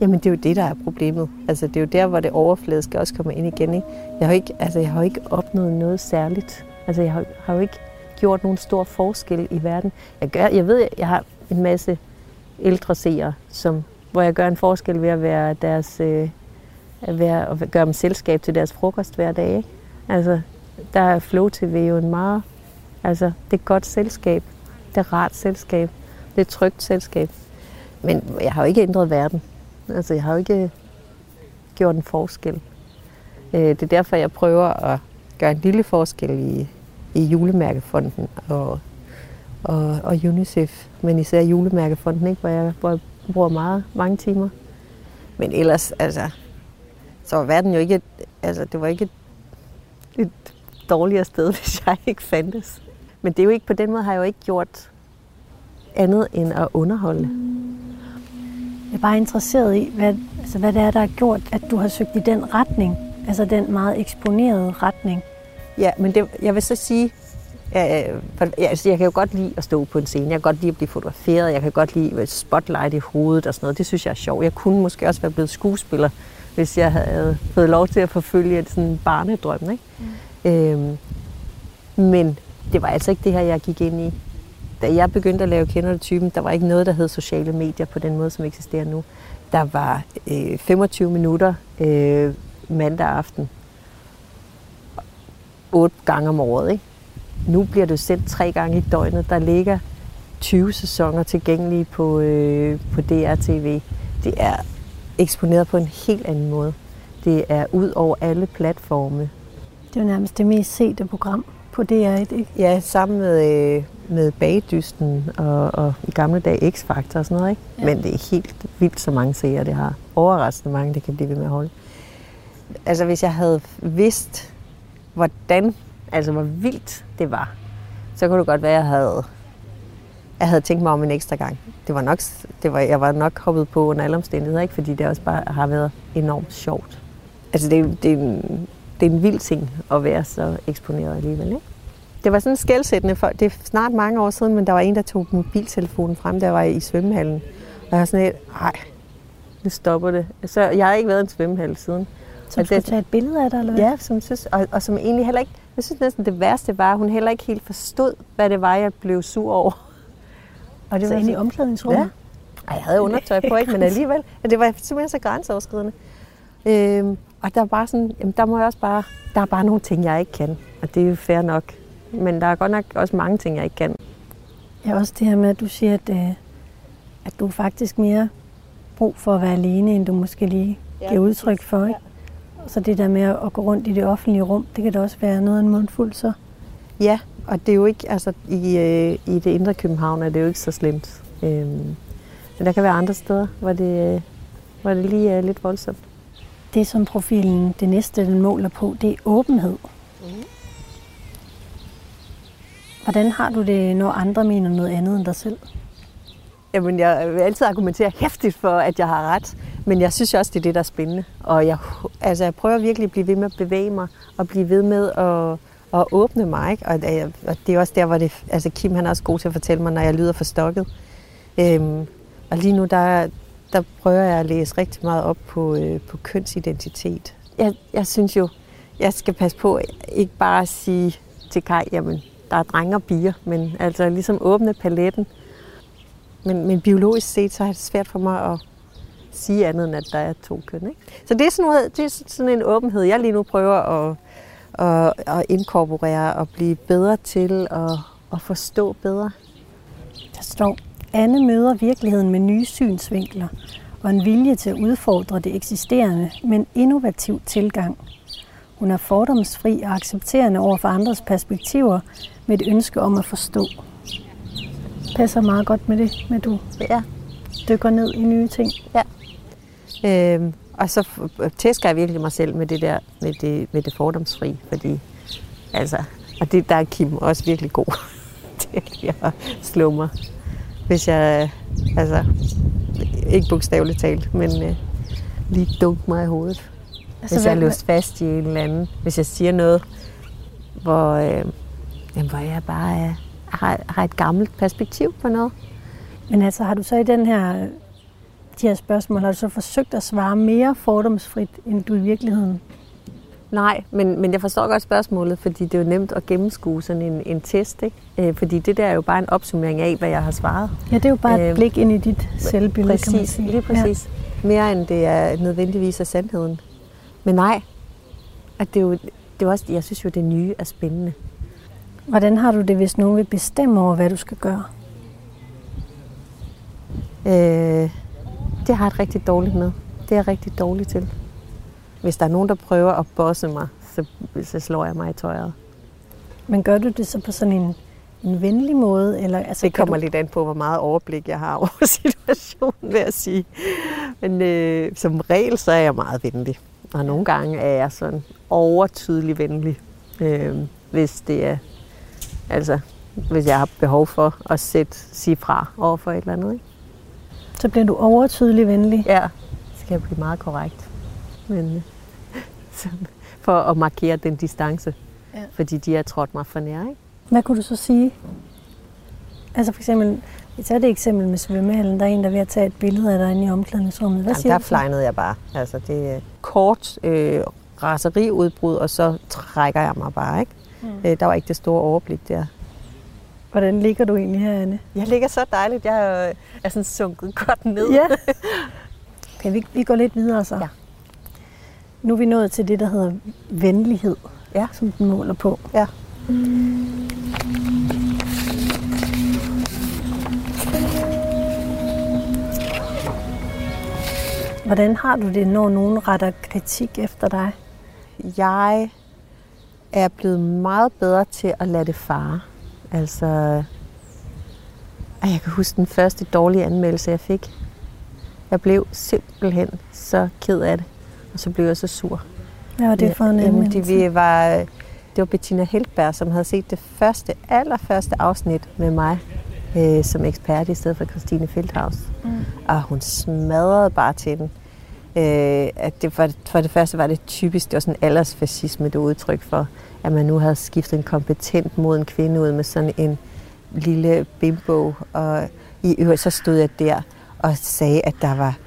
Speaker 2: Jamen, det er jo det, der er problemet. Altså, det er jo der, hvor det overfladiske også kommer ind igen. Ikke? Jeg, har ikke, altså, jeg har ikke opnået noget særligt. Altså, jeg har, har jo ikke gjort nogen stor forskel i verden. Jeg, gør, jeg ved, jeg har en masse ældre seere, som, hvor jeg gør en forskel ved at være deres, øh, at, være, at gøre dem selskab til deres frokost hver dag. Ikke? Altså, der er Flow TV jo en meget, altså, det er et godt selskab. Det er rart selskab. Det er et trygt selskab. Men jeg har jo ikke ændret verden. Altså, jeg har jo ikke gjort en forskel. Øh, det er derfor, jeg prøver at gøre en lille forskel i, i julemærkefonden og, og, og UNICEF, men især julemærkefonden, ikke, hvor, jeg, hvor jeg bruger meget, mange timer. Men ellers, altså, så var verden jo ikke, altså, det var ikke et, et dårligere sted, hvis jeg ikke fandtes. Men det er jo ikke, på den måde har jeg jo ikke gjort andet end at underholde.
Speaker 1: Jeg er bare interesseret i, hvad, altså, hvad det er, der har gjort, at du har søgt i den retning. Altså den meget eksponerede retning.
Speaker 2: Ja, men det, jeg vil så sige, jeg, jeg, altså, jeg kan jo godt lide at stå på en scene. Jeg kan godt lide at blive fotograferet. Jeg kan godt lide spotlight i hovedet og sådan noget. Det synes jeg er sjovt. Jeg kunne måske også være blevet skuespiller, hvis jeg havde fået lov til at forfølge sådan en barnedrøm. Ikke? Mm. Øhm, men det var altså ikke det her, jeg gik ind i. Da jeg begyndte at lave Kender typen, der var ikke noget, der hed sociale medier på den måde, som eksisterer nu. Der var øh, 25 minutter øh, mandag aften otte gange om året. Ikke? Nu bliver du sendt tre gange i døgnet. Der ligger 20 sæsoner tilgængelige på, øh, på DRTV. Det er eksponeret på en helt anden måde. Det er ud over alle platforme.
Speaker 1: Det er jo nærmest det mest sete program på DR1, ikke?
Speaker 2: Ja, sammen med, øh, med Bagdysten og, og i gamle dage X-Factor og sådan noget, ikke? Ja. Men det er helt vildt, så mange seere det har. Overraskende mange, det kan blive ved med at holde. Altså, hvis jeg havde vidst, hvordan, altså hvor vildt det var, så kunne det godt være, at jeg havde, jeg havde tænkt mig om en ekstra gang. Det var nok, det var, jeg var nok hoppet på under alle omstændigheder, ikke? fordi det også bare har været enormt sjovt. Altså det, det, det er en vild ting at være så eksponeret alligevel. Ikke? Det var sådan skældsættende, for det er snart mange år siden, men der var en, der tog mobiltelefonen frem, der var i svømmehallen. Og jeg var sådan lidt, nej, nu stopper det. Så jeg har ikke været i en svømmehal siden.
Speaker 1: Som skulle tage et billede af dig, eller hvad?
Speaker 2: Ja, som synes, og, og som egentlig heller ikke... Jeg synes næsten, det værste var, at hun heller ikke helt forstod, hvad det var, jeg blev sur over.
Speaker 1: Og det var inde i omklædningsrummet? Ja.
Speaker 2: Ej, jeg havde undertøj på, ikke? Men alligevel. Det var simpelthen så grænseoverskridende. Øhm, og der var bare sådan, jamen der må jeg også bare, der er bare nogle ting, jeg ikke kan. Og det er jo fair nok. Men der er godt nok også mange ting, jeg ikke kan.
Speaker 1: Ja, også det her med, at du siger, at, øh, at du faktisk mere brug for at være alene, end du måske lige ja, giver udtryk for. Ikke? Så det der med at gå rundt i det offentlige rum, det kan da også være noget af en mundfuld så.
Speaker 2: Ja, og det er jo ikke, altså i, øh, i det indre København er det jo ikke så slemt. Øhm, men der kan være andre steder, hvor det, var det lige uh, lidt voldsomt.
Speaker 1: Det, som profilen, det næste, den måler på, det er åbenhed. Mm. Hvordan har du det, når andre mener noget andet end dig selv?
Speaker 2: Jamen, jeg vil altid argumentere hæftigt for, at jeg har ret. Men jeg synes også, det er det, der er spændende. Og jeg, altså, jeg prøver virkelig at blive ved med at bevæge mig, og blive ved med at, at åbne mig. Ikke? Og, og det er også der, hvor det, altså Kim han er også god til at fortælle mig, når jeg lyder forstokket. Øhm, og lige nu, der, der prøver jeg at læse rigtig meget op på, øh, på kønsidentitet. Jeg, jeg synes jo, jeg skal passe på ikke bare at sige til Kai, jamen, der er drenge og piger, men altså ligesom åbne paletten. Men, men biologisk set, så er det svært for mig at sige andet, end at der er to køn. Ikke? Så det er, sådan noget, det er sådan en åbenhed, jeg lige nu prøver at, at, at inkorporere og blive bedre til at, at forstå bedre.
Speaker 1: Der står, Anne møder virkeligheden med nye synsvinkler og en vilje til at udfordre det eksisterende med en innovativ tilgang. Hun er fordomsfri og accepterende over for andres perspektiver med et ønske om at forstå. Passer meget godt med det, med du
Speaker 2: ja.
Speaker 1: dykker ned i nye ting.
Speaker 2: Ja. Øhm, og så tæsker jeg virkelig mig selv med det der, med det, med det fordomsfri, fordi altså, og det, der er Kim også virkelig god til at slå mig hvis jeg, altså, ikke bogstaveligt talt, men øh, lige dunk mig i hovedet. Altså, hvis jeg er løst fast i en eller anden, hvis jeg siger noget, hvor, øh, jamen, hvor jeg bare øh, har, har et gammelt perspektiv på noget.
Speaker 1: Men altså, har du så i den her, de her spørgsmål, har du så forsøgt at svare mere fordomsfrit, end du i virkeligheden
Speaker 2: Nej, men, men jeg forstår godt spørgsmålet, fordi det er jo nemt at gennemskue sådan en, en test. Ikke? Øh, fordi det der er jo bare en opsummering af, hvad jeg har svaret.
Speaker 1: Ja, det er jo bare et øh, blik ind i dit selvbillede,
Speaker 2: præcis, kan man sige. Lige præcis. Ja. Mere end det er nødvendigvis af sandheden. Men nej, at det er jo, det er også, jeg synes jo, det nye er spændende.
Speaker 1: Hvordan har du det, hvis nogen vil bestemme over, hvad du skal gøre?
Speaker 2: Øh, det har jeg et rigtig dårligt med. Det er jeg rigtig dårligt til. Hvis der er nogen, der prøver at bosse mig, så, så slår jeg mig i tøjet.
Speaker 1: Men gør du det så på sådan en, en venlig måde? Eller,
Speaker 2: altså, det kommer du... lidt an på, hvor meget overblik jeg har over situationen, vil jeg sige. Men øh, som regel, så er jeg meget venlig. Og nogle gange er jeg sådan overtydelig venlig, øh, hvis det er, altså, hvis jeg har behov for at sætte, sige fra over for et eller andet. Ikke?
Speaker 1: Så bliver du overtydelig venlig?
Speaker 2: Ja, så skal jeg blive meget korrekt. Men, for at markere den distance. Ja. Fordi de har trådt mig for nær. Ikke?
Speaker 1: Hvad kunne du så sige? Altså for eksempel, vi tager det eksempel med svømmehallen. Der er en, der er ved at tage et billede af dig inde i omklædningsrummet. Hvad Jamen, siger
Speaker 2: der flejnede jeg bare. Altså, det er kort øh, raseriudbrud, og så trækker jeg mig bare. Ikke? Mm. Øh, der var ikke det store overblik der.
Speaker 1: Hvordan ligger du egentlig her, Anne?
Speaker 2: Jeg ligger så dejligt. Jeg er, er sådan sunket godt ned.
Speaker 1: Ja. Okay, vi, vi går lidt videre så. Ja. Nu er vi nået til det, der hedder venlighed, ja. som den måler på.
Speaker 2: Ja.
Speaker 1: Hvordan har du det, når nogen retter kritik efter dig?
Speaker 2: Jeg er blevet meget bedre til at lade det fare. Altså, jeg kan huske den første dårlige anmeldelse, jeg fik. Jeg blev simpelthen så ked af det. Og så blev jeg så sur.
Speaker 1: Ja, det er for en Jamen,
Speaker 2: det, vi var, det var Bettina Heltberg, som havde set det første, allerførste afsnit med mig øh, som ekspert i stedet for Christine Feldhaus. Mm. Og hun smadrede bare til den. Øh, at det for, for det første var det typisk, det var sådan aldersfascisme, det udtryk for, at man nu havde skiftet en kompetent mod en kvinde ud med sådan en lille bimbo. Og i øvrigt så stod jeg der og sagde, at der var,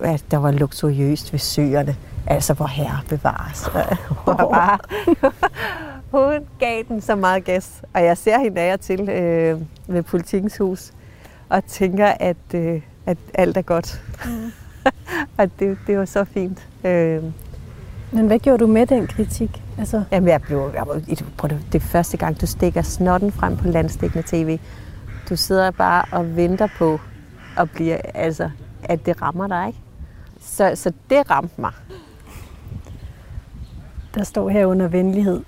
Speaker 2: at der var luksuriøst ved søerne. Altså, hvor herre bevares. Hun, bare, hun gav den så meget gas. Og jeg ser hende af til øh, ved politikens hus, og tænker, at, øh, at alt er godt. Mm. og det, det var så fint. Øh,
Speaker 1: men hvad gjorde du med den kritik? Altså...
Speaker 2: Jamen, jeg blev, jeg prøv det, det første gang, du stikker snotten frem på landstikkende tv. Du sidder bare og venter på, at, blive, altså, at det rammer dig. Ikke? Så, så det ramte mig.
Speaker 1: Der står her under venlighed.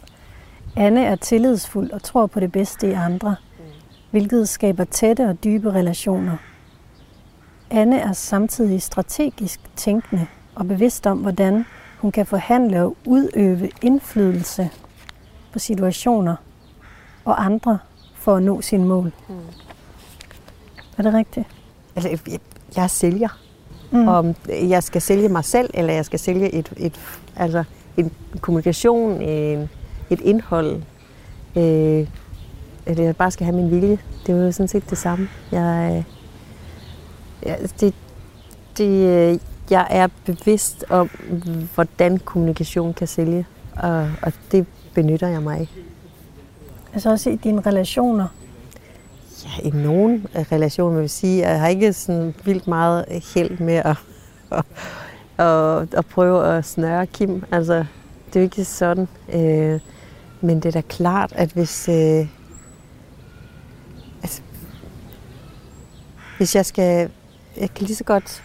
Speaker 1: Anne er tillidsfuld og tror på det bedste i andre, hvilket skaber tætte og dybe relationer. Anne er samtidig strategisk tænkende og bevidst om, hvordan hun kan forhandle og udøve indflydelse på situationer og andre for at nå sine mål. Mm. Er det rigtigt?
Speaker 2: Altså, jeg, er sælger. Mm. Om jeg skal sælge mig selv, eller jeg skal sælge et, et, altså en kommunikation, en, et indhold, øh, eller jeg bare skal have min vilje. Det er jo sådan set det samme. Jeg, ja, det, det, jeg er bevidst om, hvordan kommunikation kan sælge, og, og det benytter jeg mig af.
Speaker 1: Altså også i dine relationer?
Speaker 2: Ja, i nogle relationer vil jeg sige, jeg har ikke sådan vildt meget held med at, at, at, at prøve at snøre Kim. Altså, det er jo ikke sådan. Øh, men det er da klart, at hvis, øh, altså, hvis jeg skal, jeg kan lige så godt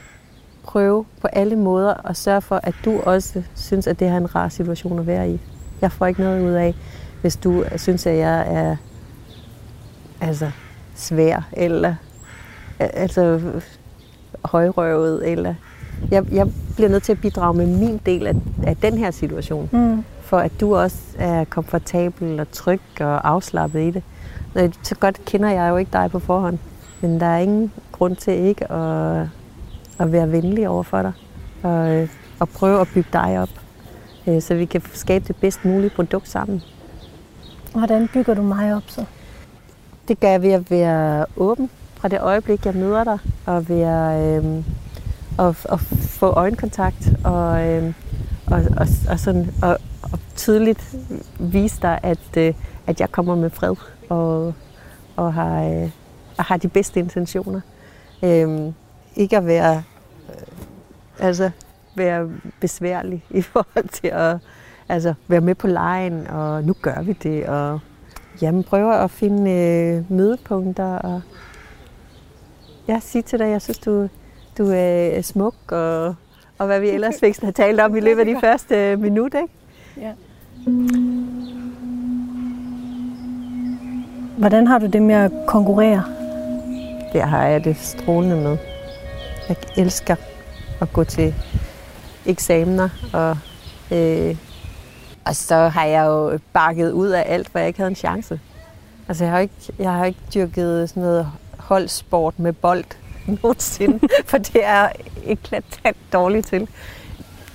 Speaker 2: prøve på alle måder at sørge for, at du også synes, at det er en rar situation at være i. Jeg får ikke noget ud af, hvis du synes, at jeg er altså, svær, eller altså, højrøvet, eller jeg, jeg bliver nødt til at bidrage med min del af, af den her situation, mm. for at du også er komfortabel og tryg og afslappet i det. Så godt kender jeg jo ikke dig på forhånd, men der er ingen grund til ikke at, at være venlig over for dig, og, og prøve at bygge dig op, øh, så vi kan skabe det bedst mulige produkt sammen.
Speaker 1: Hvordan bygger du mig op så?
Speaker 2: Det gør jeg ved at være åben fra det øjeblik, jeg møder dig, og ved at, øh, og, og få øjenkontakt, og, øh, og, og, og, sådan, og, og tydeligt vise dig, at, øh, at jeg kommer med fred, og, og, har, øh, og har de bedste intentioner. Øh, ikke at være, øh, altså, være besværlig i forhold til at altså, være med på lejen, og nu gør vi det, og jamen, prøver at finde øh, mødepunkter, og ja, sige til dig, jeg synes, du, du er smuk, og, og hvad vi ellers fik have talt om i løbet af de første minutter, ikke? Ja.
Speaker 1: Hvordan har du det med at konkurrere?
Speaker 2: Det har jeg det strålende med. Jeg elsker at gå til eksamener, og, øh, og så har jeg jo bakket ud af alt, hvor jeg ikke havde en chance. Altså, jeg har ikke, jeg har ikke dyrket sådan noget holdsport med bold nogensinde, for det er eklatant dårligt til.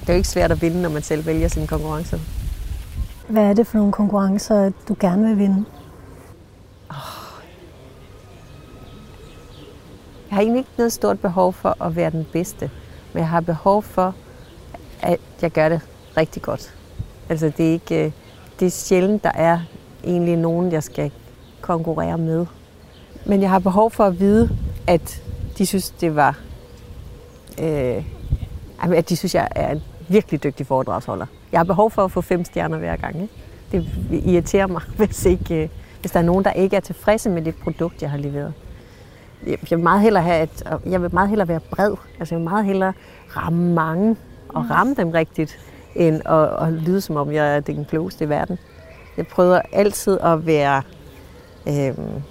Speaker 2: Det er jo ikke svært at vinde, når man selv vælger sine konkurrencer.
Speaker 1: Hvad er det for nogle konkurrencer, du gerne vil vinde?
Speaker 2: Jeg har egentlig ikke noget stort behov for at være den bedste, men jeg har behov for, at jeg gør det rigtig godt. Altså det er ikke, øh, det er sjældent, der er egentlig nogen, jeg skal konkurrere med. Men jeg har behov for at vide, at de synes, det var, øh, at de synes, jeg er en virkelig dygtig foredragsholder. Jeg har behov for at få fem stjerner hver gang. Ikke? Det irriterer mig, hvis, ikke, øh, hvis der er nogen, der ikke er tilfredse med det produkt, jeg har leveret jeg vil meget hellere have, at, jeg vil meget hellere være bred. Altså jeg vil meget hellere ramme mange og mm. ramme dem rigtigt, end at, at lyde som om jeg er den klogeste i verden. Jeg prøver altid at være øhm,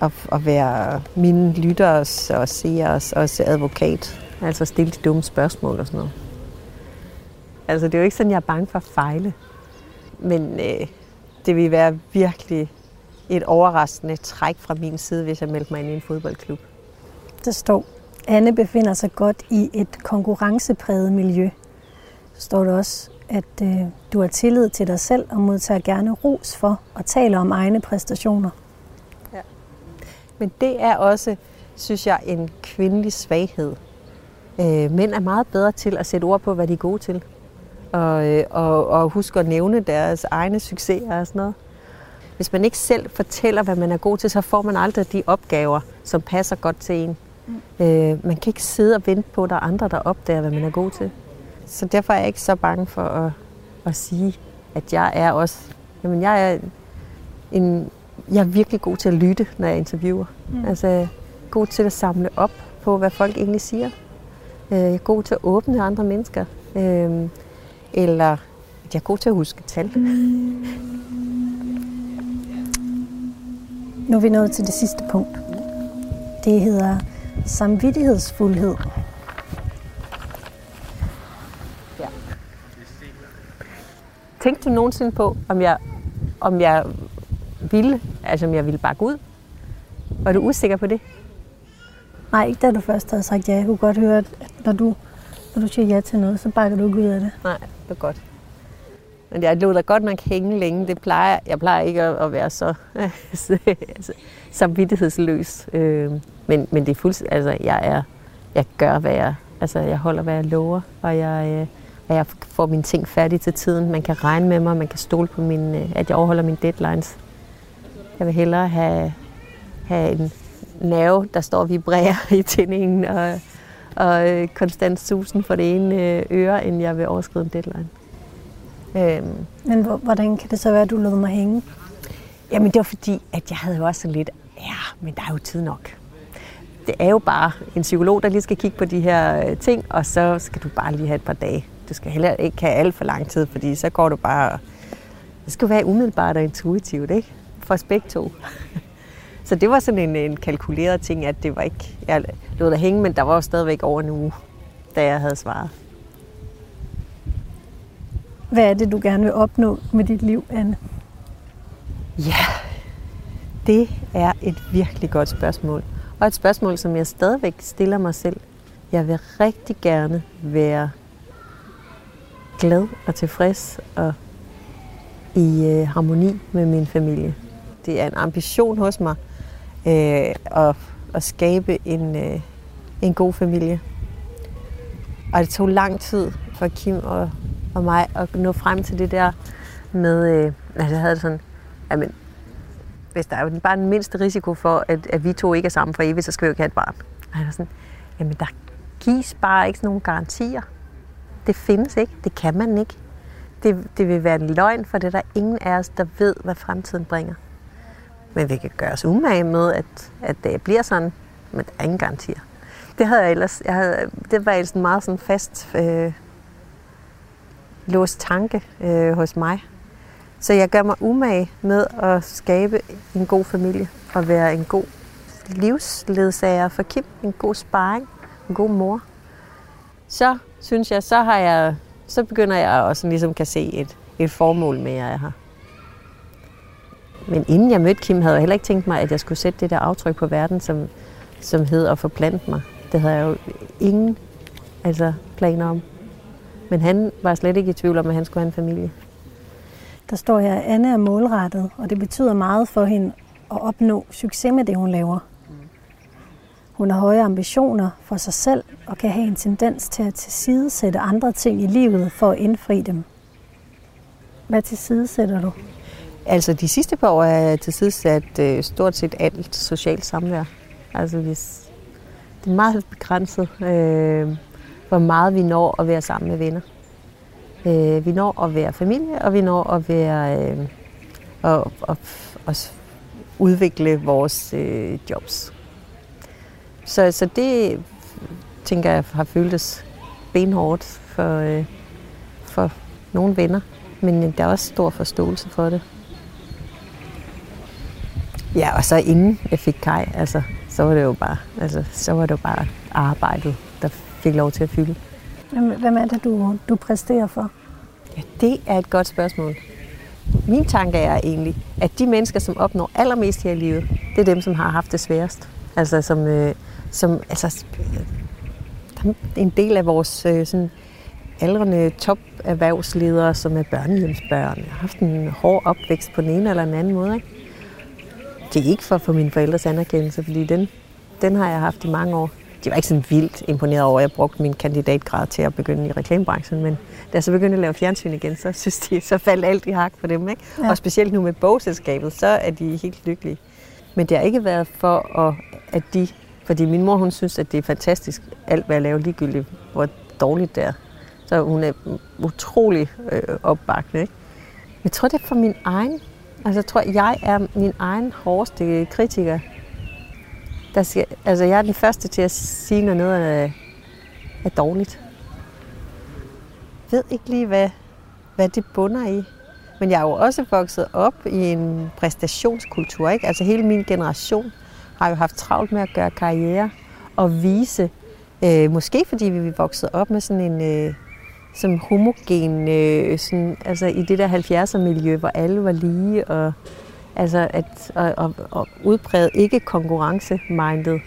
Speaker 2: at, at være mine lytteres og seers også advokat. Altså stille de dumme spørgsmål og sådan noget. Altså det er jo ikke sådan, jeg er bange for at fejle. Men øh, det vil være virkelig et overraskende træk fra min side, hvis jeg meldte mig ind i en fodboldklub.
Speaker 1: Der står, Anne befinder sig godt i et konkurrencepræget miljø. Så står der også, at øh, du har tillid til dig selv og modtager gerne ros for at tale om egne præstationer.
Speaker 2: Men det er også, synes jeg, en kvindelig svaghed. Øh, mænd er meget bedre til at sætte ord på, hvad de er gode til. Og, øh, og, og huske at nævne deres egne succeser og sådan noget. Hvis man ikke selv fortæller, hvad man er god til, så får man aldrig de opgaver, som passer godt til en. Mm. Øh, man kan ikke sidde og vente på, at der er andre, der opdager, hvad man er god til. Så derfor er jeg ikke så bange for at, at sige, at jeg er også... Jamen, jeg er, en, jeg er virkelig god til at lytte, når jeg interviewer. Mm. Altså, god til at samle op på, hvad folk egentlig siger. Øh, jeg er god til at åbne andre mennesker. Øh, eller jeg er god til at huske tal. Mm.
Speaker 1: Nu er vi nået til det sidste punkt. Det hedder samvittighedsfuldhed.
Speaker 2: Ja. Tænkte du nogensinde på, om jeg, om jeg ville, altså om jeg ville bakke ud? Var du usikker på det?
Speaker 1: Nej, ikke da du først havde sagt ja. Jeg kunne godt høre, at når du, når du siger ja til noget, så bakker du ikke ud af det.
Speaker 2: Nej, det er godt. Men jeg lå da godt nok hænge længe. Det plejer, jeg plejer ikke at, at være så samvittighedsløs. Øh, men, men det er fuldstændig, altså jeg er, jeg gør, hvad jeg, altså jeg holder, hvad jeg lover, og jeg, øh, og jeg får mine ting færdige til tiden. Man kan regne med mig, man kan stole på, min, øh, at jeg overholder mine deadlines. Jeg vil hellere have, have en nerve, der står og vibrerer i tændingen, og, og øh, konstant susen for det ene øh, øre, end jeg vil overskride en deadline.
Speaker 1: Øhm. Men hvordan kan det så være, at du lod mig hænge?
Speaker 2: Jamen det var fordi, at jeg havde jo også sådan lidt, ja, men der er jo tid nok. Det er jo bare en psykolog, der lige skal kigge på de her øh, ting, og så skal du bare lige have et par dage. Du skal heller ikke have alt for lang tid, fordi så går du bare... Det skal være umiddelbart og intuitivt, ikke? For os begge to. Så det var sådan en, en kalkuleret ting, at det var ikke... Jeg lod der hænge, men der var jo stadigvæk over en uge, da jeg havde svaret.
Speaker 1: Hvad er det, du gerne vil opnå med dit liv, Anne?
Speaker 2: Ja, det er et virkelig godt spørgsmål. Og et spørgsmål, som jeg stadigvæk stiller mig selv. Jeg vil rigtig gerne være glad og tilfreds og i øh, harmoni med min familie. Det er en ambition hos mig øh, at, at skabe en, øh, en god familie. Og det tog lang tid for Kim og og mig at nå frem til det der med, øh, altså jeg havde det sådan, jamen, hvis der er bare den mindste risiko for, at, at vi to ikke er sammen for evigt, så skal vi jo ikke have et barn. Og jeg var sådan, jamen der gives bare ikke sådan nogle garantier. Det findes ikke. Det kan man ikke. Det, det vil være en løgn, for det er der ingen af os, der ved, hvad fremtiden bringer. Men vi kan gøre os umage med, at, at det bliver sådan, men der er ingen garantier. Det havde jeg ellers, jeg havde, det var ellers en meget sådan fast øh, låst tanke øh, hos mig. Så jeg gør mig umage med at skabe en god familie og være en god livsledsager for Kim, en god sparring, en god mor. Så synes jeg, så har jeg, så begynder jeg også ligesom kan se et, et formål med, at jeg er her. Men inden jeg mødte Kim, havde jeg heller ikke tænkt mig, at jeg skulle sætte det der aftryk på verden, som, som hed at forplante mig. Det havde jeg jo ingen altså, planer om. Men han var slet ikke i tvivl om, at han skulle have en familie.
Speaker 1: Der står her, at Anne er målrettet, og det betyder meget for hende at opnå succes med det, hun laver. Hun har høje ambitioner for sig selv og kan have en tendens til at tilsidesætte andre ting i livet for at indfri dem. Hvad tilsidesætter du?
Speaker 2: Altså de sidste par år er til sidst øh, stort set alt socialt samvær. Altså hvis det er meget begrænset. Øh, hvor meget vi når at være sammen med venner. Øh, vi når at være familie, og vi når at være øh, og, og, og udvikle vores øh, jobs. Så, så det tænker jeg har føltes benhårdt for, øh, for nogle venner, men øh, der er også stor forståelse for det. Ja, og så inden jeg fik Kai, altså, så var det jo bare, altså, så var det jo bare arbejdet, der fik lov til at fylde.
Speaker 1: Hvem er det, du, du præsterer for?
Speaker 2: Ja, det er et godt spørgsmål. Min tanke er egentlig, at de mennesker, som opnår allermest her i livet, det er dem, som har haft det sværest. Altså som, øh, som altså, en del af vores øh, sådan, aldrende top-erhvervsledere, som er børnehjemsbørn, har haft en hård opvækst på den ene eller den anden måde. Ikke? Det er ikke for at få mine forældres anerkendelse, fordi den, den har jeg haft i mange år de var ikke sådan vildt imponeret over, at jeg brugte min kandidatgrad til at begynde i reklamebranchen, men da jeg så begyndte at lave fjernsyn igen, så synes de, så faldt alt i hak for dem. Ikke? Ja. Og specielt nu med bogselskabet, så er de helt lykkelige. Men det har ikke været for, at, at de... Fordi min mor, hun synes, at det er fantastisk, alt hvad jeg laver, ligegyldigt hvor dårligt det er. Så hun er utrolig øh, opbakkende. Ikke? Jeg tror, det er for min egen. Altså, jeg tror, jeg er min egen hårdeste kritiker der siger, altså jeg er den første til at sige, når noget er, er dårligt. Jeg ved ikke lige, hvad, hvad det bunder i. Men jeg er jo også vokset op i en præstationskultur. Ikke? Altså hele min generation har jo haft travlt med at gøre karriere. og vise, øh, måske fordi vi er vokset op med sådan en øh, som homogen, øh, sådan, altså i det der 70'er miljø, hvor alle var lige, og altså at og, og, og udpræget ikke konkurrence-minded.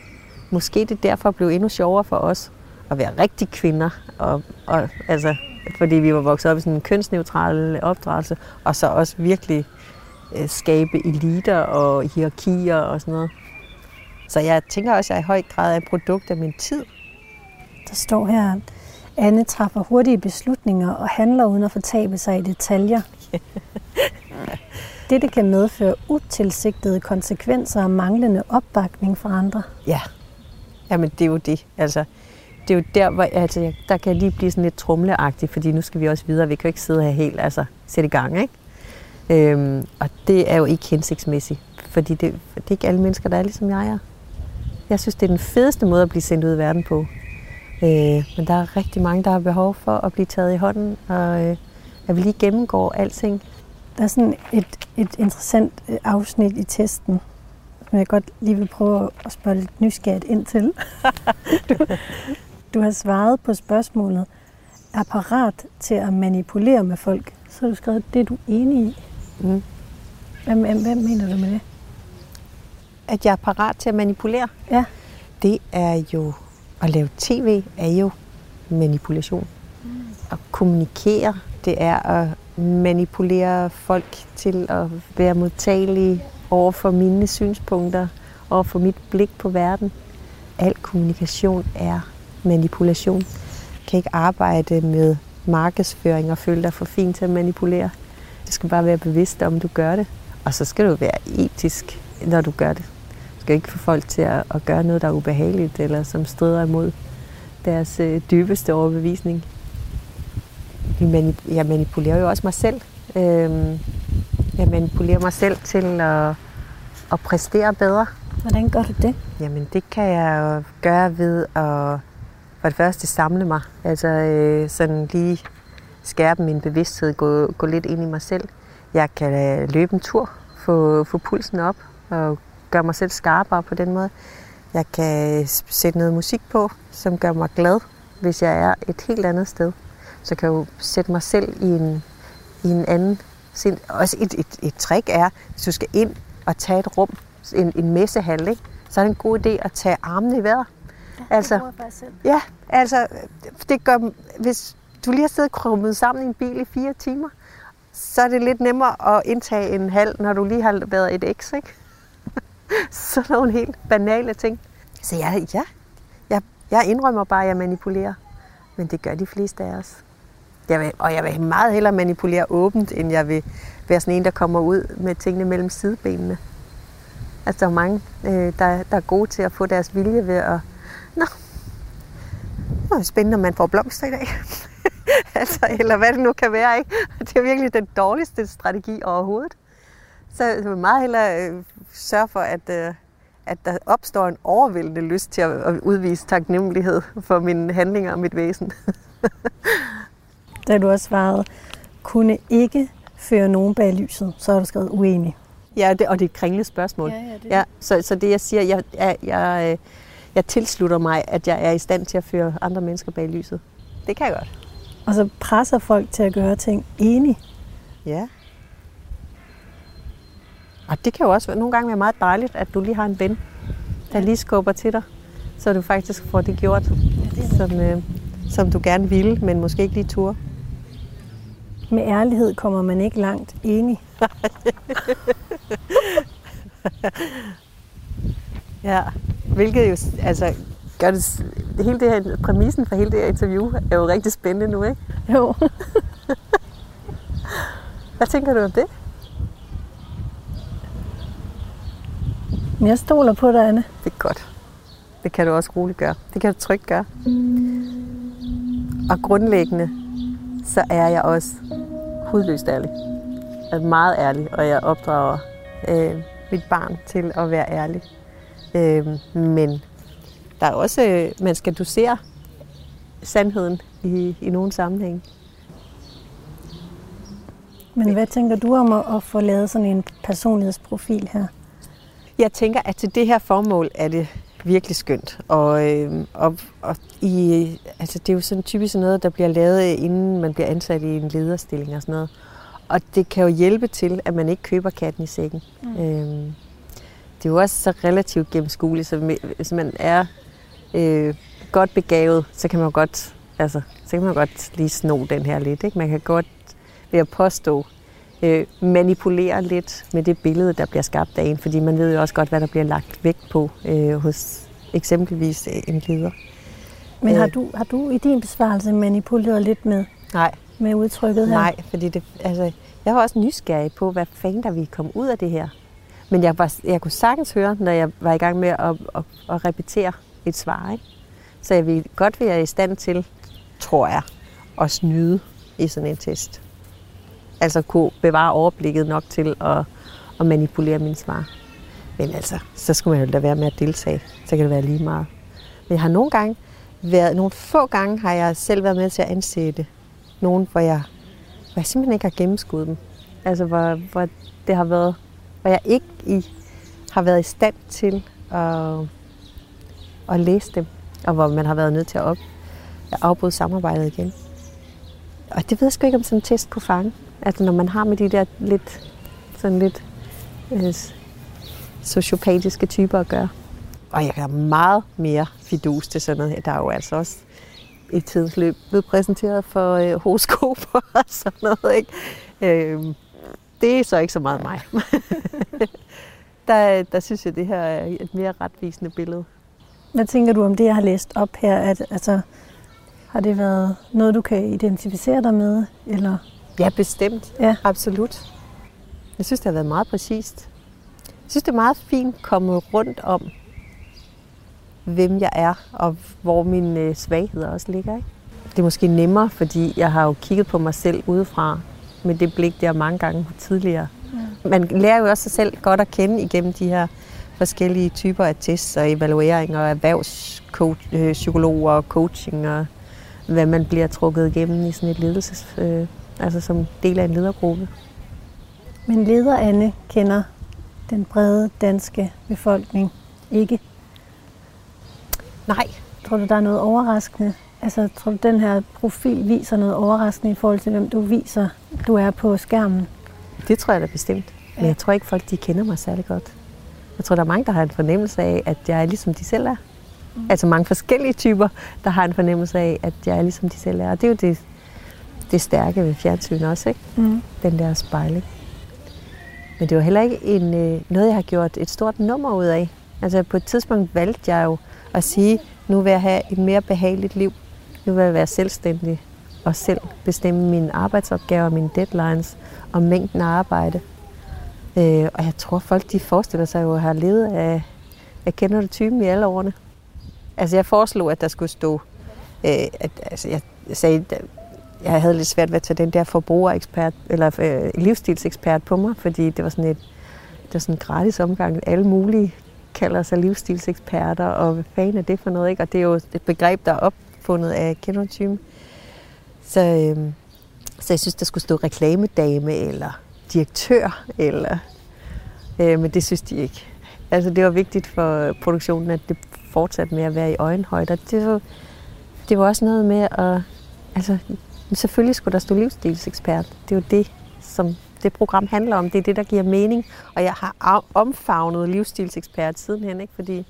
Speaker 2: Måske det derfor blev endnu sjovere for os at være rigtig kvinder, og, og altså fordi vi var vokset op i sådan en kønsneutral opdragelse, og så også virkelig øh, skabe eliter og hierarkier og sådan noget. Så jeg tænker også, at jeg i høj grad er et produkt af min tid.
Speaker 1: Der står her, Anne træffer hurtige beslutninger og handler uden at fortabe sig i detaljer. Dette kan medføre utilsigtede konsekvenser og manglende opbakning fra andre.
Speaker 2: Ja, jamen det er jo det. Altså, det er jo der, hvor altså, der kan lige blive sådan lidt trumleagtig, fordi nu skal vi også videre. Vi kan jo ikke sidde her helt, altså sætte i gang, ikke? Øhm, og det er jo ikke hensigtsmæssigt, fordi det, det er ikke alle mennesker, der er ligesom jeg er. Jeg synes, det er den fedeste måde at blive sendt ud i verden på. Øh, men der er rigtig mange, der har behov for at blive taget i hånden, og øh, jeg vil lige gennemgå alting.
Speaker 1: Der er sådan et, et interessant øh, afsnit i testen, som jeg godt lige vil prøve at spørge lidt nysgerrigt ind til. du, du har svaret på spørgsmålet, er parat til at manipulere med folk. Så har du skrevet, det er du enig i. Mm. Hvem, hvem, hvem mener du med det?
Speaker 2: At jeg er parat til at manipulere?
Speaker 1: Ja.
Speaker 2: Det er jo, at lave tv er jo manipulation. Mm. At kommunikere, det er at manipulere folk til at være modtagelige over for mine synspunkter, over for mit blik på verden. Al kommunikation er manipulation. Jeg kan ikke arbejde med markedsføring og føle dig for fint til at manipulere. Du skal bare være bevidst om, du gør det. Og så skal du være etisk, når du gør det. Skal ikke få folk til at, at gøre noget, der er ubehageligt, eller som strider imod deres øh, dybeste overbevisning. Jeg manipulerer jo også mig selv. Øhm, jeg manipulerer mig selv til at, at præstere bedre.
Speaker 1: Hvordan gør du det?
Speaker 2: Jamen, det kan jeg jo gøre ved at for det første samle mig. Altså øh, sådan lige skærpe min bevidsthed, gå, gå lidt ind i mig selv. Jeg kan øh, løbe en tur, få, få pulsen op og gøre mig selv skarpere på den måde. Jeg kan sætte noget musik på, som gør mig glad, hvis jeg er et helt andet sted. Så kan jeg jo sætte mig selv i en, i en anden sind. Også et, et, et trick er, hvis du skal ind og tage et rum, en, en messehal, ikke? så er det en god idé at tage armene i vejret.
Speaker 1: Ja, altså, det selv.
Speaker 2: Ja, altså, det gør, hvis du lige har siddet krummet sammen i en bil i fire timer, så er det lidt nemmere at indtage en halv, når du lige har været et eks, ikke? så nogle helt banale ting. Så ja, ja, jeg, jeg indrømmer bare, at jeg manipulerer. Men det gør de fleste af os. Jeg vil, og jeg vil meget hellere manipulere åbent, end jeg vil være sådan en, der kommer ud med tingene mellem sidebenene. Altså, der er mange, øh, der, der er gode til at få deres vilje ved at... Nå, det er spændende, om man får blomster i dag. altså, eller hvad det nu kan være, ikke? Det er virkelig den dårligste strategi overhovedet. Så jeg vil meget hellere øh, sørge for, at, øh, at der opstår en overvældende lyst til at, udvise taknemmelighed for mine handlinger og mit væsen.
Speaker 1: da du har svaret, kunne ikke føre nogen bag lyset, så har du skrevet uenig.
Speaker 2: Ja, det, og det er et kringlet spørgsmål.
Speaker 1: Ja, ja, det
Speaker 2: ja, så, så det jeg siger, jeg, jeg, jeg, jeg tilslutter mig, at jeg er i stand til at føre andre mennesker bag lyset. Det kan jeg godt.
Speaker 1: Og så presser folk til at gøre ting enige.
Speaker 2: Ja. Og det kan jo også nogle gange være meget dejligt, at du lige har en ven, der lige skubber til dig, så du faktisk får det gjort, ja, det som, øh, som du gerne ville, men måske ikke lige turde.
Speaker 1: Med ærlighed kommer man ikke langt enig.
Speaker 2: ja, hvilket jo altså, gør det, det hele det her, præmissen for hele det her interview er jo rigtig spændende nu, ikke?
Speaker 1: Jo.
Speaker 2: Hvad tænker du om det?
Speaker 1: Jeg stoler på dig, Anne.
Speaker 2: Det er godt. Det kan du også roligt gøre. Det kan du trygt gøre. Og grundlæggende, så er jeg også hudløst ærlig. Jeg er meget ærlig, og jeg opdrager øh, mit barn til at være ærlig. Øh, men der er også, øh, man skal dosere sandheden i, i nogle sammenhæng.
Speaker 1: Men hvad tænker du om at, at få lavet sådan en personlighedsprofil her?
Speaker 2: Jeg tænker, at til det her formål er det virkelig skønt. Og, øh, og, og i, altså, det er jo sådan typisk noget, der bliver lavet, inden man bliver ansat i en lederstilling og sådan noget. Og det kan jo hjælpe til, at man ikke køber katten i sækken. Mm. Øh, det er jo også så relativt gennemskueligt, så hvis man er øh, godt begavet, så kan man godt, altså, så kan man godt lige sno den her lidt. Ikke? Man kan godt ved at påstå, øh, manipulere lidt med det billede, der bliver skabt af en, fordi man ved jo også godt, hvad der bliver lagt vægt på øh, hos eksempelvis øh, en leder.
Speaker 1: Men har øh. du, har du i din besvarelse manipuleret lidt med,
Speaker 2: nej.
Speaker 1: med udtrykket her?
Speaker 2: Nej, fordi det, altså, jeg var også nysgerrig på, hvad fanden der ville komme ud af det her. Men jeg, var, jeg kunne sagtens høre, når jeg var i gang med at, at, at repetere et svar. Ikke? Så jeg vil godt være i stand til, tror jeg, at snyde i sådan en test. Altså kunne bevare overblikket nok til at, at manipulere mine svar. Men altså, så skulle man jo da være med at deltage. Så kan det være lige meget. Men jeg har nogle gange været, nogle få gange har jeg selv været med til at ansætte nogen, hvor jeg, hvor jeg simpelthen ikke har gennemskuddet dem. Altså, hvor, hvor det har været, hvor jeg ikke i, har været i stand til at, at læse dem, og hvor man har været nødt til at, op, at afbryde samarbejdet igen. Og det ved jeg sgu ikke, om sådan en test kunne fange. Altså når man har med de der lidt, sådan lidt øh, sociopatiske typer at gøre. Og jeg har meget mere fidus til sådan noget. Der er jo altså også i tidens løb blevet præsenteret for øh, horoskoper og sådan noget. Ikke? Øh, det er så ikke så meget mig. der, der synes jeg, det her er et mere retvisende billede.
Speaker 1: Hvad tænker du om det, jeg har læst op her? At, altså, har det været noget, du kan identificere dig med? Eller
Speaker 2: Ja, bestemt. Ja. Absolut. Jeg synes, det har været meget præcist. Jeg synes, det er meget fint kommet rundt om, hvem jeg er, og hvor mine øh, svagheder også ligger. Ikke? Det er måske nemmere, fordi jeg har jo kigget på mig selv udefra, med det blik, der mange gange tidligere. Ja. Man lærer jo også sig selv godt at kende igennem de her forskellige typer af tests og evalueringer og erhvervspsykologer og coaching og hvad man bliver trukket igennem i sådan et ledelses øh, altså som del af en ledergruppe.
Speaker 1: Men leder Anne kender den brede danske befolkning ikke?
Speaker 2: Nej.
Speaker 1: Tror du, der er noget overraskende? Altså, tror du, den her profil viser noget overraskende i forhold til, hvem du viser, du er på skærmen?
Speaker 2: Det tror jeg da bestemt. Men jeg tror ikke, folk de kender mig særlig godt. Jeg tror, der er mange, der har en fornemmelse af, at jeg er ligesom de selv er. Mm. Altså mange forskellige typer, der har en fornemmelse af, at jeg er ligesom de selv er. Og det er jo det, det stærke ved fjernsyn også, ikke? Mm. Den der spejling. Men det var heller ikke en, øh, noget, jeg har gjort et stort nummer ud af. Altså på et tidspunkt valgte jeg jo at sige, nu vil jeg have et mere behageligt liv. Nu vil jeg være selvstændig og selv bestemme mine arbejdsopgaver, mine deadlines og mængden af arbejde. Øh, og jeg tror, folk de forestiller sig jo at have levet af, jeg kender det typen i alle årene. Altså jeg foreslog, at der skulle stå, øh, at, altså jeg sagde, jeg havde lidt svært ved at tage den der forbrugerekspert, eller øh, livsstilsekspert på mig, fordi det var sådan et det var sådan en gratis omgang. Alle mulige kalder sig livsstilseksperter, og hvad fanden er det for noget, ikke? Og det er jo et begreb, der er opfundet af kenotypen. Så, øh, så jeg synes, der skulle stå reklamedame, eller direktør, eller... Øh, men det synes de ikke. Altså, det var vigtigt for produktionen, at det fortsatte med at være i øjenhøjde. Det var, det var også noget med at... Altså, men selvfølgelig skulle der stå livsstilsekspert. Det er jo det, som det program handler om. Det er det, der giver mening. Og jeg har omfavnet livsstilsekspert sidenhen, ikke? fordi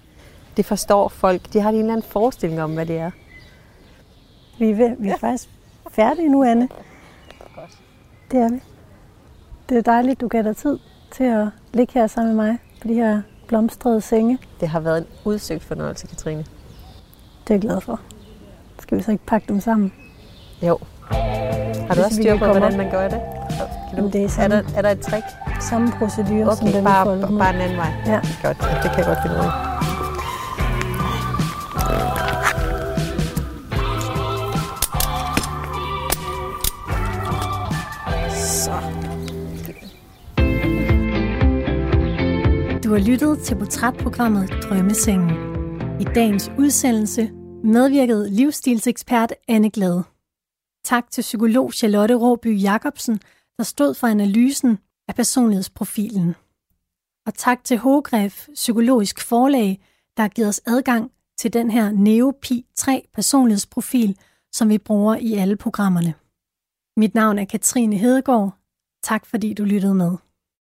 Speaker 2: det forstår folk. De har en eller anden forestilling om, hvad det er.
Speaker 1: Vi er, ved, vi er ja. faktisk færdige nu, Anne. Godt. Det er vi. Det er dejligt, du gav dig tid til at ligge her sammen med mig på de her blomstrede senge.
Speaker 2: Det har været en udsøgt fornøjelse, Katrine. Det
Speaker 1: er jeg glad for. Skal vi så ikke pakke dem sammen?
Speaker 2: Jo. Har du også styr på, hvordan man gør det?
Speaker 1: Kan du, det er, samme,
Speaker 2: er, der, er der et trick?
Speaker 1: Samme procedure
Speaker 2: okay,
Speaker 1: som den,
Speaker 2: bare, vi bare en anden vej?
Speaker 1: Ja.
Speaker 2: Godt, det kan jeg godt finde ud af.
Speaker 1: Du har lyttet til portrætprogrammet Drømmesengen. I dagens udsendelse medvirkede livsstilsekspert Anne Glade. Tak til psykolog Charlotte Råby Jacobsen, der stod for analysen af personlighedsprofilen. Og tak til Hogref Psykologisk Forlag, der har givet os adgang til den her NeoPi 3 personlighedsprofil, som vi bruger i alle programmerne. Mit navn er Katrine Hedegaard. Tak fordi du lyttede med.